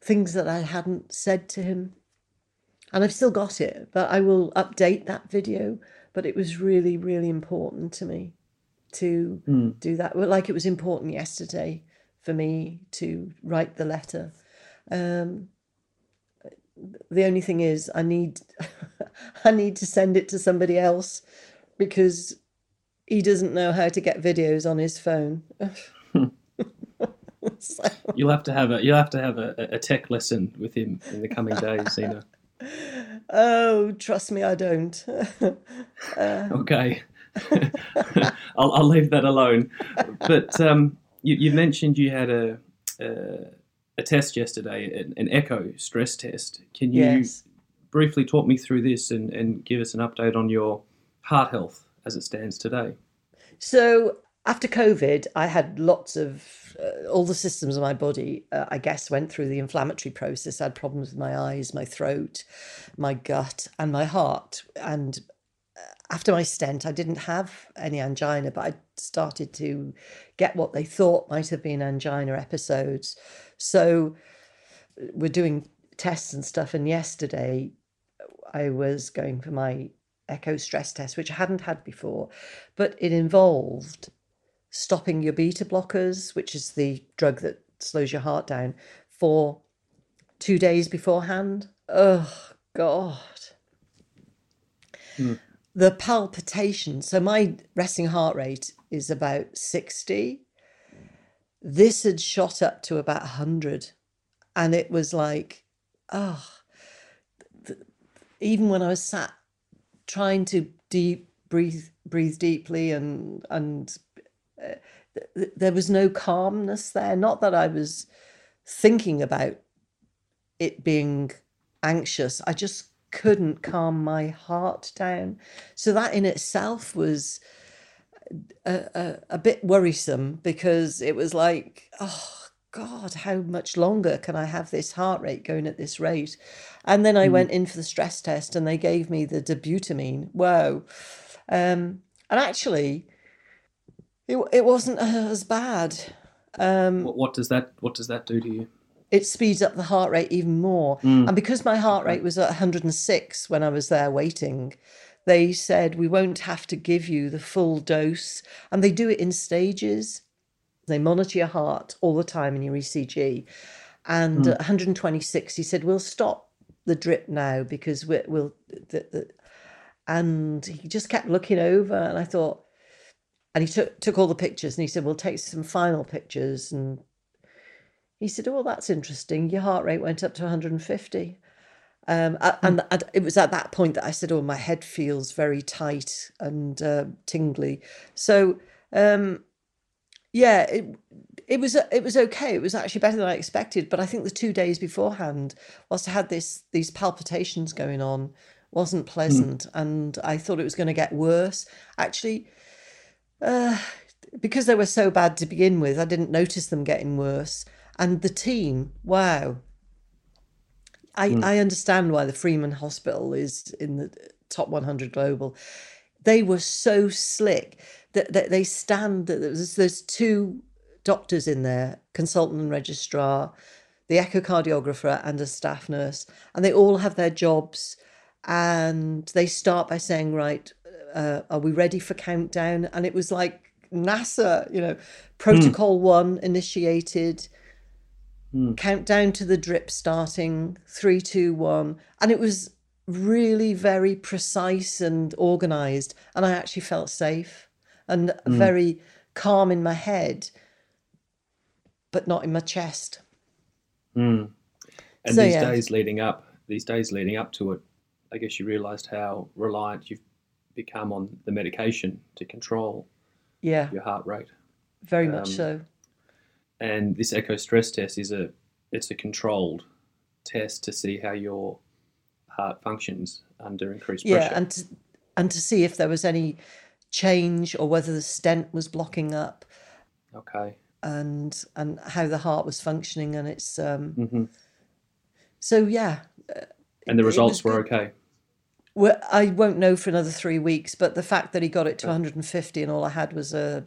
things that I hadn't said to him. And I've still got it, but I will update that video. But it was really, really important to me to do that. Like it was important yesterday for me to write the letter. Um, the only thing is, I need, (laughs) I need to send it to somebody else because he doesn't know how to get videos on his phone. (laughs) (laughs) So- You'll have to have a you'll have to have a, a tech lesson with him in the coming days, Zena. Oh, trust me, I don't. (laughs) Okay. (laughs) I'll, I'll leave that alone. But um, you, you mentioned you had a, a, a test yesterday, an, an echo stress test. Can you yes. briefly talk me through this and, and give us an update on your heart health as it stands today? So after COVID, I had lots of uh, all the systems of my body. Uh, I guess went through the inflammatory process. I had problems with my eyes, my throat, my gut, and my heart. And uh, after my stent, I didn't have any angina, but I started to get what they thought might have been angina episodes. So we're doing tests and stuff. And yesterday, I was going for my echo stress test, which I hadn't had before, but it involved stopping your beta blockers, which is the drug that slows your heart down for two days beforehand. Oh God. Hmm. The palpitation. So my resting heart rate is about 60. This had shot up to about 100. And it was like, oh, th- even when I was sat trying to deep breathe, breathe deeply and, and there was no calmness there. Not that I was thinking about it being anxious. I just couldn't calm my heart down. So that in itself was a, a, a bit worrisome because it was like, oh God, how much longer can I have this heart rate going at this rate? And then I went in for the stress test and they gave me the dobutamine. Wow. Um, and actually, it, it wasn't uh, as bad. Um, What, what does that What does that do to you? it speeds up the heart rate even more. Hmm. And because my heart rate was at 106 when I was there waiting, they said we won't have to give you the full dose. And they do it in stages. They monitor your heart all the time in your ECG. And hmm. at 126, he said, we'll stop the drip now because we, we'll. The, the, and he just kept looking over, and I thought, and he took took all the pictures, and he said, "We'll take some final pictures." And he said, "Oh, that's interesting. Your heart rate went up to 150." Um, a- and, it was at that point that I said, "Oh, my head feels very tight and uh, tingly." So, um, yeah, it it was it was okay. It was actually better than I expected. But I think the two days beforehand, whilst I had this these palpitations going on, wasn't pleasant, and I thought it was going to get worse. Actually, uh, because they were so bad to begin with, I didn't notice them getting worse. And the team, wow. I, I understand why the Freeman Hospital is in the top 100 global. They were so slick that, that they stand, there's, there's two doctors in there, consultant and registrar, the echocardiographer, and a staff nurse, and they all have their jobs. And they start by saying, Right, uh, are we ready for countdown? And it was like NASA, you know, protocol hmm. one initiated, hmm. countdown to the drip starting, three, two, one. And it was really very precise and organized. And I actually felt safe and hmm. very calm in my head, but not in my chest. And So, these yeah. days leading up, these days leading up to it, I guess you realised how reliant you've become on the medication to control Yeah, your heart rate. very much um, so. And this echo stress test is a it's a controlled test to see how your heart functions under increased Yeah, pressure. and to, and to see if there was any change or whether the stent was blocking up okay. and and how the heart was functioning and it's um hmm so yeah And the results were good. okay. Well, I won't know for another three weeks but the fact that he got it to 150 and all I had was a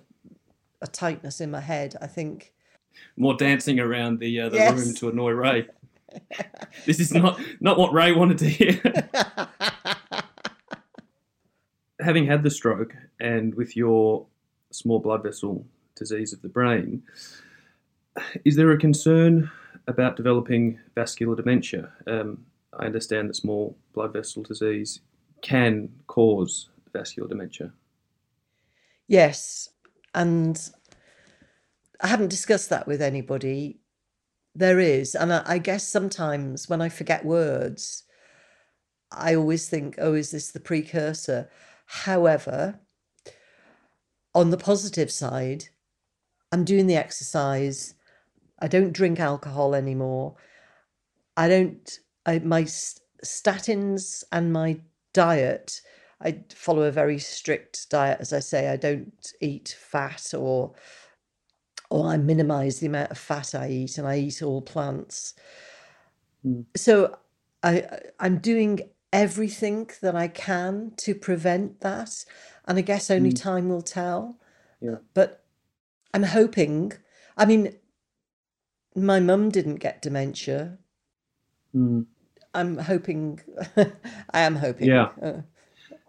a tightness in my head I think More dancing around the uh, the Yes. room to annoy Ray. (laughs) this is not not what Ray wanted to hear. (laughs) Having had the stroke and with your small blood vessel disease of the brain, is there a concern about developing vascular dementia? Um, I understand that small blood vessel disease can cause vascular dementia. yes and I haven't discussed that with anybody there is and I, I guess sometimes when I forget words I always think, oh, is this the precursor? However, on the positive side, I'm doing the exercise. I don't drink alcohol anymore. I don't, I, my statins and my diet, I follow a very strict diet. As I say, I don't eat fat or, or I minimize the amount of fat I eat and I eat all plants. Hmm. So I, I'm doing everything that I can to prevent that. And I guess only hmm. time will tell. Yeah. Uh, but I'm hoping, I mean, my mum didn't get dementia. Mm. I'm hoping, (laughs) I am hoping. Yeah. Uh,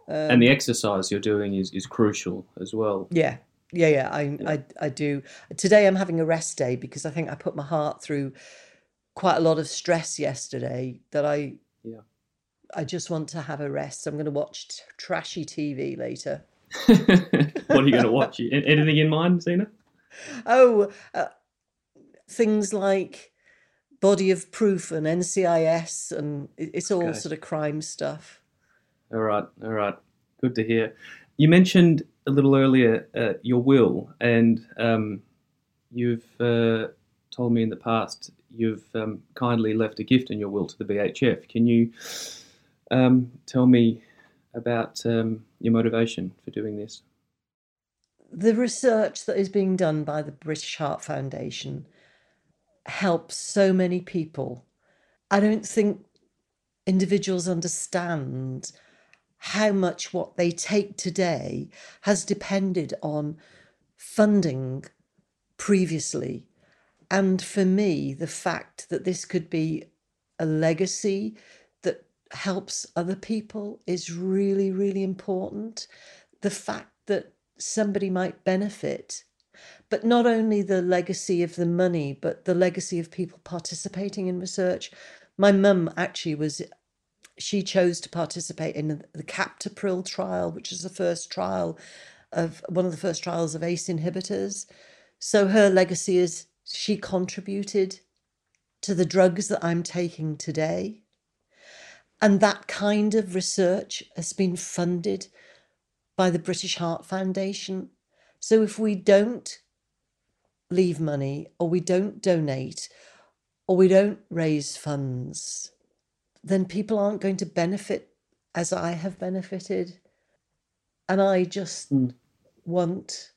and the exercise you're doing is, is crucial as well. yeah. Yeah, yeah, I, yeah. I, I do. Today I'm having a rest day because I think I put my heart through quite a lot of stress yesterday that I, yeah, I just want to have a rest. I'm going to watch t- trashy TV later. (laughs) what are you going to watch? (laughs) Anything in mind, Zena? Oh, uh, things like Body of Proof and NCIS, and it's all okay. sort of crime stuff. All right, all right. Good to hear. You mentioned a little earlier uh, your will, and um, you've uh, told me in the past you've um, kindly left a gift in your will to the BHF. Can you um, tell me about um, your motivation for doing this? The research that is being done by the British Heart Foundation helps so many people. I don't think individuals understand how much what they take today has depended on funding previously. And for me, the fact that this could be a legacy that helps other people is really, really important. The fact that somebody might benefit, but not only the legacy of the money, but the legacy of people participating in research. My mum actually was she chose to participate in the captopril trial, which is the first trial of one of the first trials of ACE inhibitors. So her legacy is she contributed to the drugs that I'm taking today. And that kind of research has been funded by the British Heart Foundation. So if we don't leave money or we don't donate or we don't raise funds, then people aren't going to benefit as I have benefited. And I just mm. want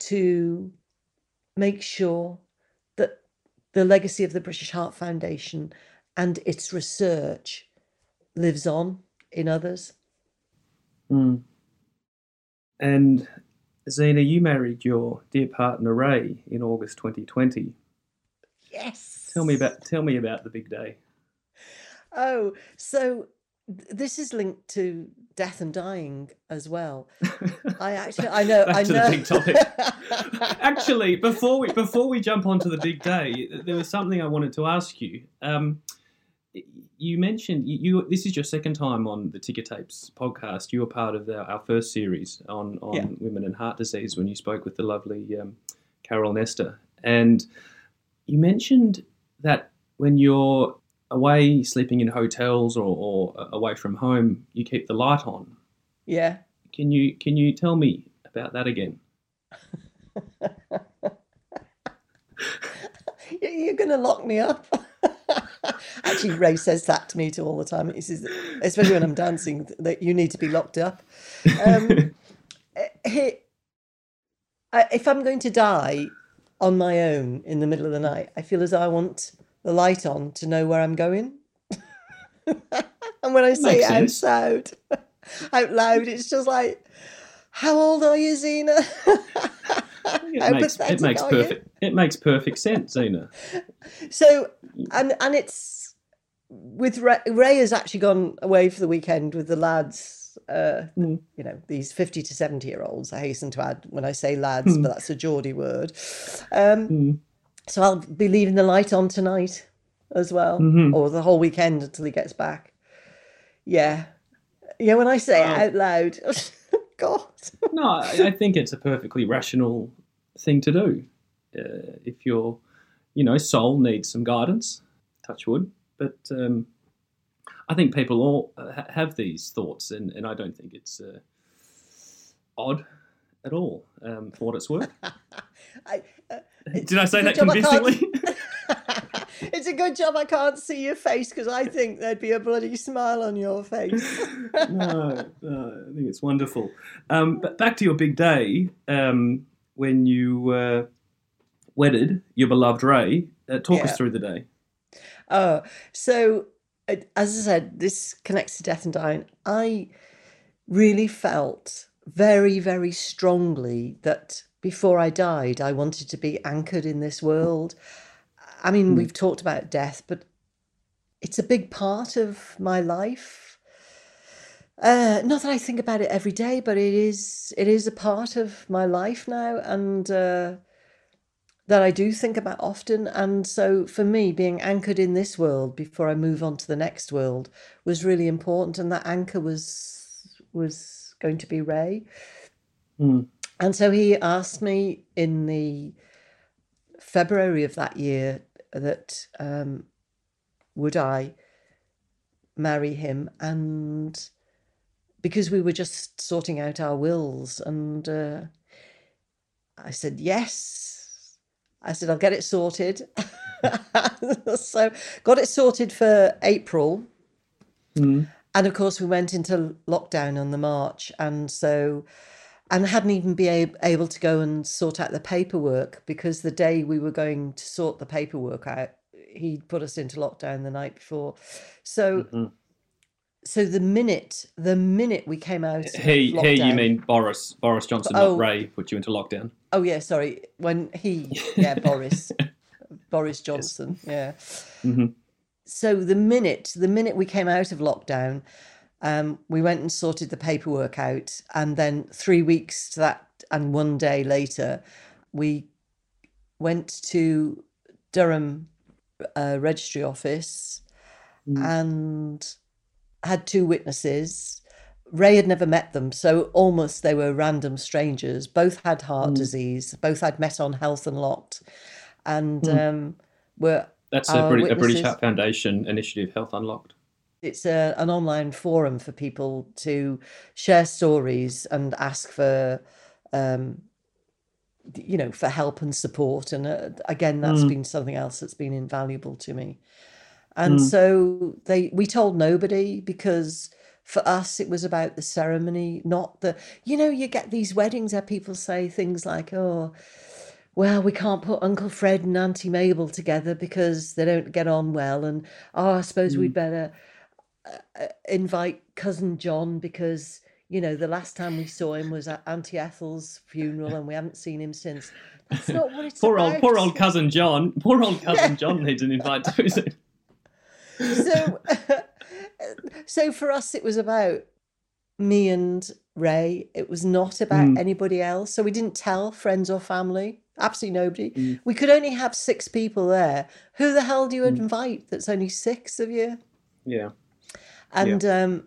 to make sure that the legacy of the British Heart Foundation and its research lives on in others. Mm. And Zena, you married your dear partner Ray in August 2020. Yes. Tell me about tell me about the big day. Oh, so this is linked to death and dying as well. (laughs) I actually, I know, Back I to know. the big topic. (laughs) actually, before we before we jump onto the big day, there was something I wanted to ask you. Um, you mentioned you, you, This is your second time on the Ticker Tapes podcast. You were part of the, our first series on on yeah. women and heart disease when you spoke with the lovely um, Carol Nestor, and you mentioned that when you're away sleeping in hotels or, or away from home, you keep the light on. Yeah. Can you can you tell me about that again? (laughs) You're going to lock me up. (laughs) (laughs) Actually, Ray says that to me too all the time. He says, especially when I'm dancing, that you need to be locked up. Um, (laughs) he, if I'm going to die on my own in the middle of the night, I feel as though I want the light on to know where I'm going. (laughs) and when I say it out loud, out loud, it's just like, "How old are you, Zena?" (laughs) it, makes, it makes perfect. You? It makes perfect sense, Zena. So, and and it's with Ray, Ray has actually gone away for the weekend with the lads. Uh, mm. You know, these fifty to seventy year olds. I hasten to add when I say lads, mm. but that's a Geordie word. Um, mm. So I'll be leaving the light on tonight as well, mm-hmm. or the whole weekend until he gets back. Yeah. Yeah, when I say it out loud, (laughs) God. (laughs) no, I think it's a perfectly rational thing to do. Uh, if your, you know, soul needs some guidance, touch wood. But um, I think people all uh, have these thoughts, and, and I don't think it's uh, odd at all um, for what it's worth. (laughs) I, uh, Did I say that convincingly? (laughs) it's a good job I can't see your face because I think there'd be a bloody smile on your face. (laughs) no, no, I think it's wonderful. Um, but back to your big day um, when you uh, wedded your beloved Ray. Uh, talk yeah. us through the day. Oh, so uh, as I said, this connects to death and dying. I really felt very, very strongly that before I died, I wanted to be anchored in this world. I mean, mm. we've talked about death, but it's a big part of my life. Uh, not that I think about it every day, but it is it is a part of my life now, and uh, that I do think about often. And so, for me, being anchored in this world before I move on to the next world was really important, and that anchor was was going to be Ray. Mm. And so he asked me in the February of that year that um, would I marry him, and because we were just sorting out our wills, and uh, I said yes. I said I'll get it sorted. (laughs) so got it sorted for April. Mm. And of course, we went into lockdown on the March, and so and hadn't even been able to go and sort out the paperwork because the day we were going to sort the paperwork out, he'd put us into lockdown the night before. So, Mm-hmm. so the minute the minute we came out, of He, he, you mean Boris? Boris Johnson, Oh. not Ray, put you into lockdown. Oh yeah, sorry. When he, (laughs) yeah, Boris, Boris Johnson, yeah. Mhm. So the minute the minute we came out of lockdown, um, we went and sorted the paperwork out, and then three weeks to that, and one day later, we went to Durham uh, Registry Office Mm. and had two witnesses. Ray had never met them, so almost they were random strangers. Both had heart Mm. disease. Both had met on Health Unlocked, and Mm. um, were That's a, Our Brit- a British witnesses- Heart Foundation initiative, Health Unlocked. It's a, an online forum for people to share stories and ask for um you know for help and support and uh, again that's Mm. been something else that's been invaluable to me and Mm. so they we told nobody because for us it was about the ceremony not the you know you get these weddings where people say things like oh well, we can't put Uncle Fred and Auntie Mabel together because they don't get on well. And oh, I suppose we'd better uh, uh, invite cousin John because you know the last time we saw him was at Auntie Ethel's funeral, and we haven't seen him since. That's not what it's Poor about. old, poor old cousin John. Poor old (laughs) cousin John needs an invite too. is it? so (laughs) so for us it was about me and ray it was not about Mm. anybody else so we didn't tell friends or family absolutely nobody Mm. we could only have six people there who the hell do you Mm. invite that's only six of you Yeah. And um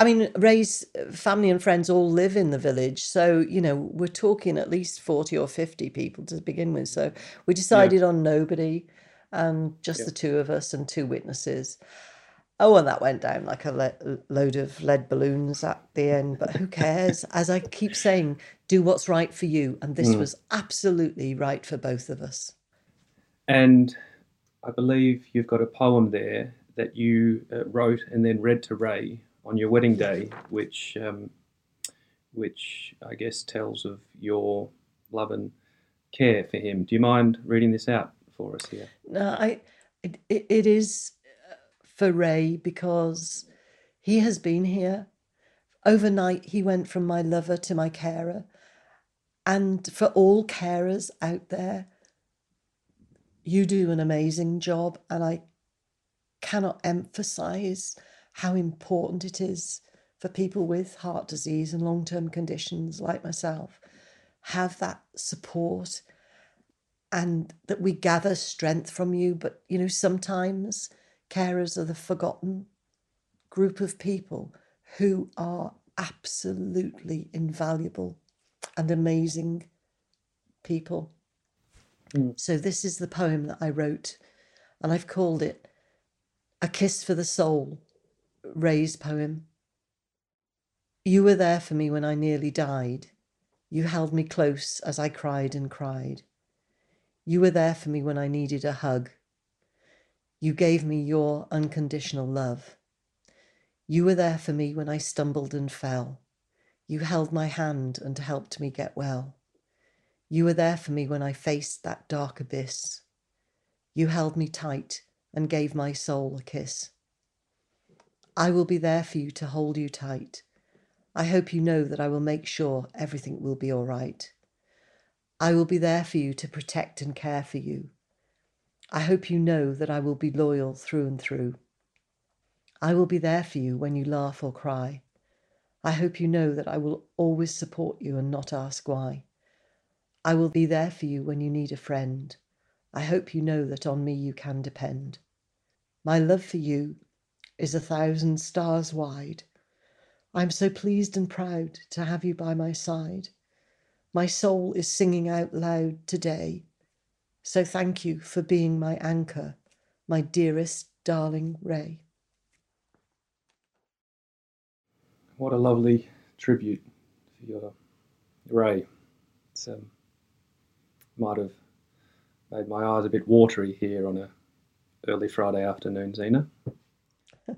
I mean, Ray's family and friends all live in the village. So, you know, we're talking at least 40 or 50 people to begin with. So we decided on nobody and just Yeah. the two of us and two witnesses. Oh, and that went down like a le- load of lead balloons at the end, but who cares? (laughs) As I keep saying, do what's right for you. And this Mm. was absolutely right for both of us. And I believe you've got a poem there that you uh, wrote and then read to Ray on your wedding day, which, um, which I guess tells of your love and care for him. Do you mind reading this out for us here? No, I it, it is uh, for Ray because he has been here. Overnight, he went from my lover to my carer. And for all carers out there, you do an amazing job. And I cannot emphasize how important it is for people with heart disease and long term conditions like myself have that support and that we gather strength from you. But, you know, sometimes carers are the forgotten group of people who are absolutely invaluable and amazing people. Mm. So, this is the poem that I wrote, and I've called it A Kiss for the Soul, Ray's poem. You were there for me when I nearly died. You held me close as I cried and cried. You were there for me when I needed a hug. You gave me your unconditional love. You were there for me when I stumbled and fell. You held my hand and helped me get well. You were there for me when I faced that dark abyss. You held me tight and gave my soul a kiss. I will be there for you to hold you tight. I hope you know that I will make sure everything will be all right. I will be there for you to protect and care for you. I hope you know that I will be loyal through and through. I will be there for you when you laugh or cry. I hope you know that I will always support you and not ask why. I will be there for you when you need a friend. I hope you know that on me you can depend. My love for you is a thousand stars wide. I'm so pleased and proud to have you by my side. My soul is singing out loud today. So thank you for being my anchor, my dearest darling Ray. What a lovely tribute for your Ray. It's um, might have made my eyes a bit watery here on a early Friday afternoon, Zena. (laughs)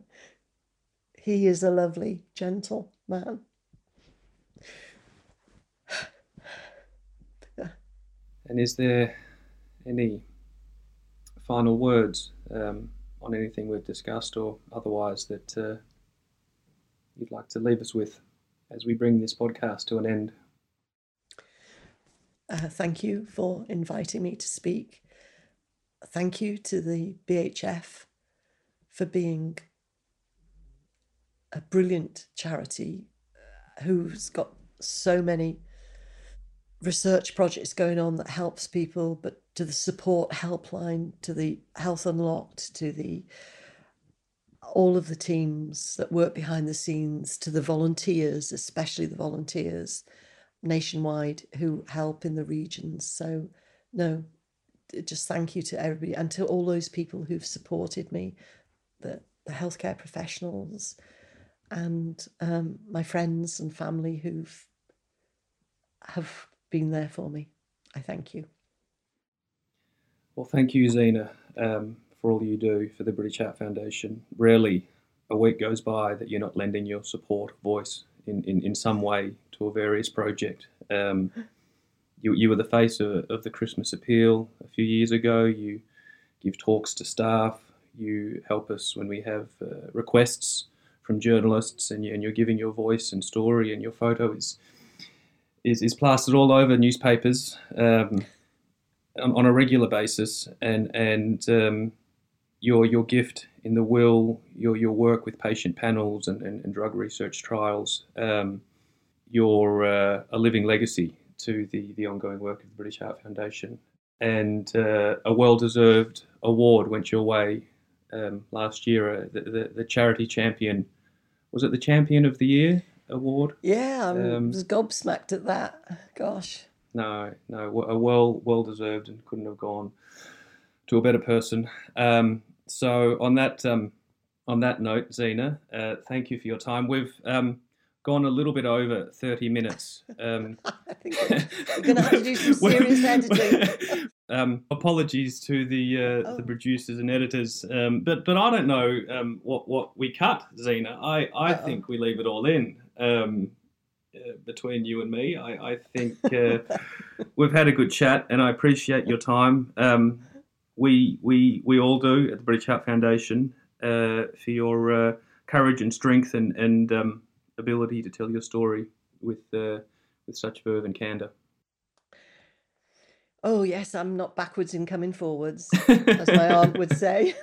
he is a lovely, gentle man. (sighs) and is there any final words um, on anything we've discussed or otherwise that uh, you'd like to leave us with as we bring this podcast to an end? Uh, thank you for inviting me to speak. Thank you to the BHF for being a brilliant charity uh, who's got so many research projects going on that helps people, but to the support helpline, to the Health Unlocked, to the all of the teams that work behind the scenes, to the volunteers, especially the volunteers nationwide who help in the regions. So, no, just thank you to everybody and to all those people who've supported me, the, the healthcare professionals, and um, my friends and family who've have been there for me. I thank you. Well, thank you, Zena, um, for all you do for the British Heart Foundation. Rarely a week goes by that you're not lending your support, voice in, in, in some way to a various project. Um, you, you were the face of, of the Christmas Appeal a few years ago. You give talks to staff. You help us when we have uh, requests from journalists, and, you, and you're giving your voice and story, and your photo is is, is plastered all over newspapers um, on a regular basis, and and um, your your gift in the will, your your work with patient panels and, and, and drug research trials, um, you're uh, a living legacy to the, the ongoing work of the British Heart Foundation. And uh, a well deserved award went your way um, last year. Uh, the, the, the, charity champion was it the champion of the year award? Yeah, I um, was gobsmacked at that. Gosh. No, no, a well well deserved and couldn't have gone to a better person. Um, so on that um, on that note, Zena, uh, thank you for your time. We've um, gone a little bit over 30 minutes. (laughs) Um, I think we're going to have to do some (laughs) serious editing. (laughs) um, apologies to the uh, oh. the producers and editors, um, but but I don't know um, what what we cut, Zena. I I Uh-oh. think we leave it all in. Um, uh, between you and me, I, I think uh, we've had a good chat, and I appreciate your time. Um, we we we all do at the British Heart Foundation uh, for your uh, courage and strength and and um, ability to tell your story with uh, with such verve and candor. Oh yes, I'm not backwards in coming forwards, (laughs) as my aunt would say.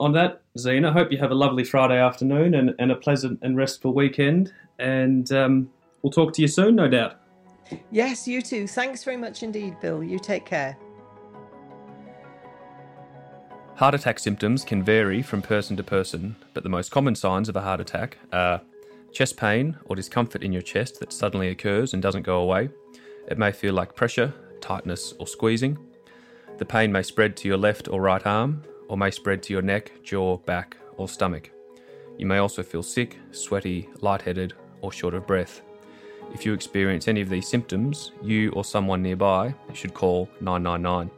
On that, Zena, I hope you have a lovely Friday afternoon and, and a pleasant and restful weekend. And um, we'll talk to you soon, no doubt. Yes, you too. Thanks very much indeed, Bill. You take care. Heart attack symptoms can vary from person to person, but the most common signs of a heart attack are chest pain or discomfort in your chest that suddenly occurs and doesn't go away. It may feel like pressure, tightness, or squeezing. The pain may spread to your left or right arm, or may spread to your neck, jaw, back, or stomach. You may also feel sick, sweaty, lightheaded, or short of breath. If you experience any of these symptoms, you or someone nearby should call 999.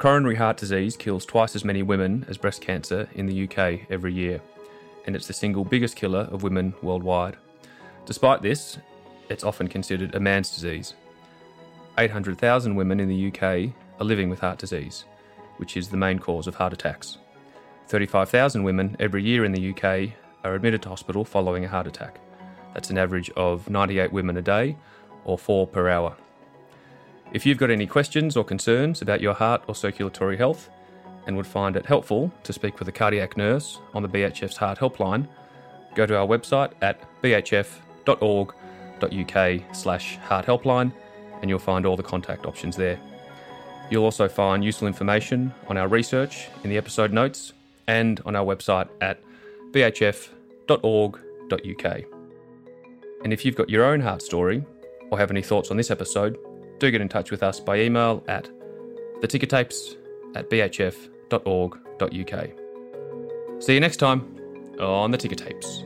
Coronary heart disease kills twice as many women as breast cancer in the UK every year, and it's the single biggest killer of women worldwide. Despite this, it's often considered a man's disease. 800,000 women in the UK are living with heart disease, which is the main cause of heart attacks. 35,000 women every year in the UK are admitted to hospital following a heart attack. That's an average of 98 women a day, or 4 per hour. If you've got any questions or concerns about your heart or circulatory health and would find it helpful to speak with a cardiac nurse on the BHF's Heart Helpline, go to our website at bhf.org.uk slash heart helpline and you'll find all the contact options there. You'll also find useful information on our research in the episode notes and on our website at bhf.org.uk. And if you've got your own heart story or have any thoughts on this episode, do get in touch with us by email at thetickertapes at bhf.org.uk. See you next time on the Ticker Tapes.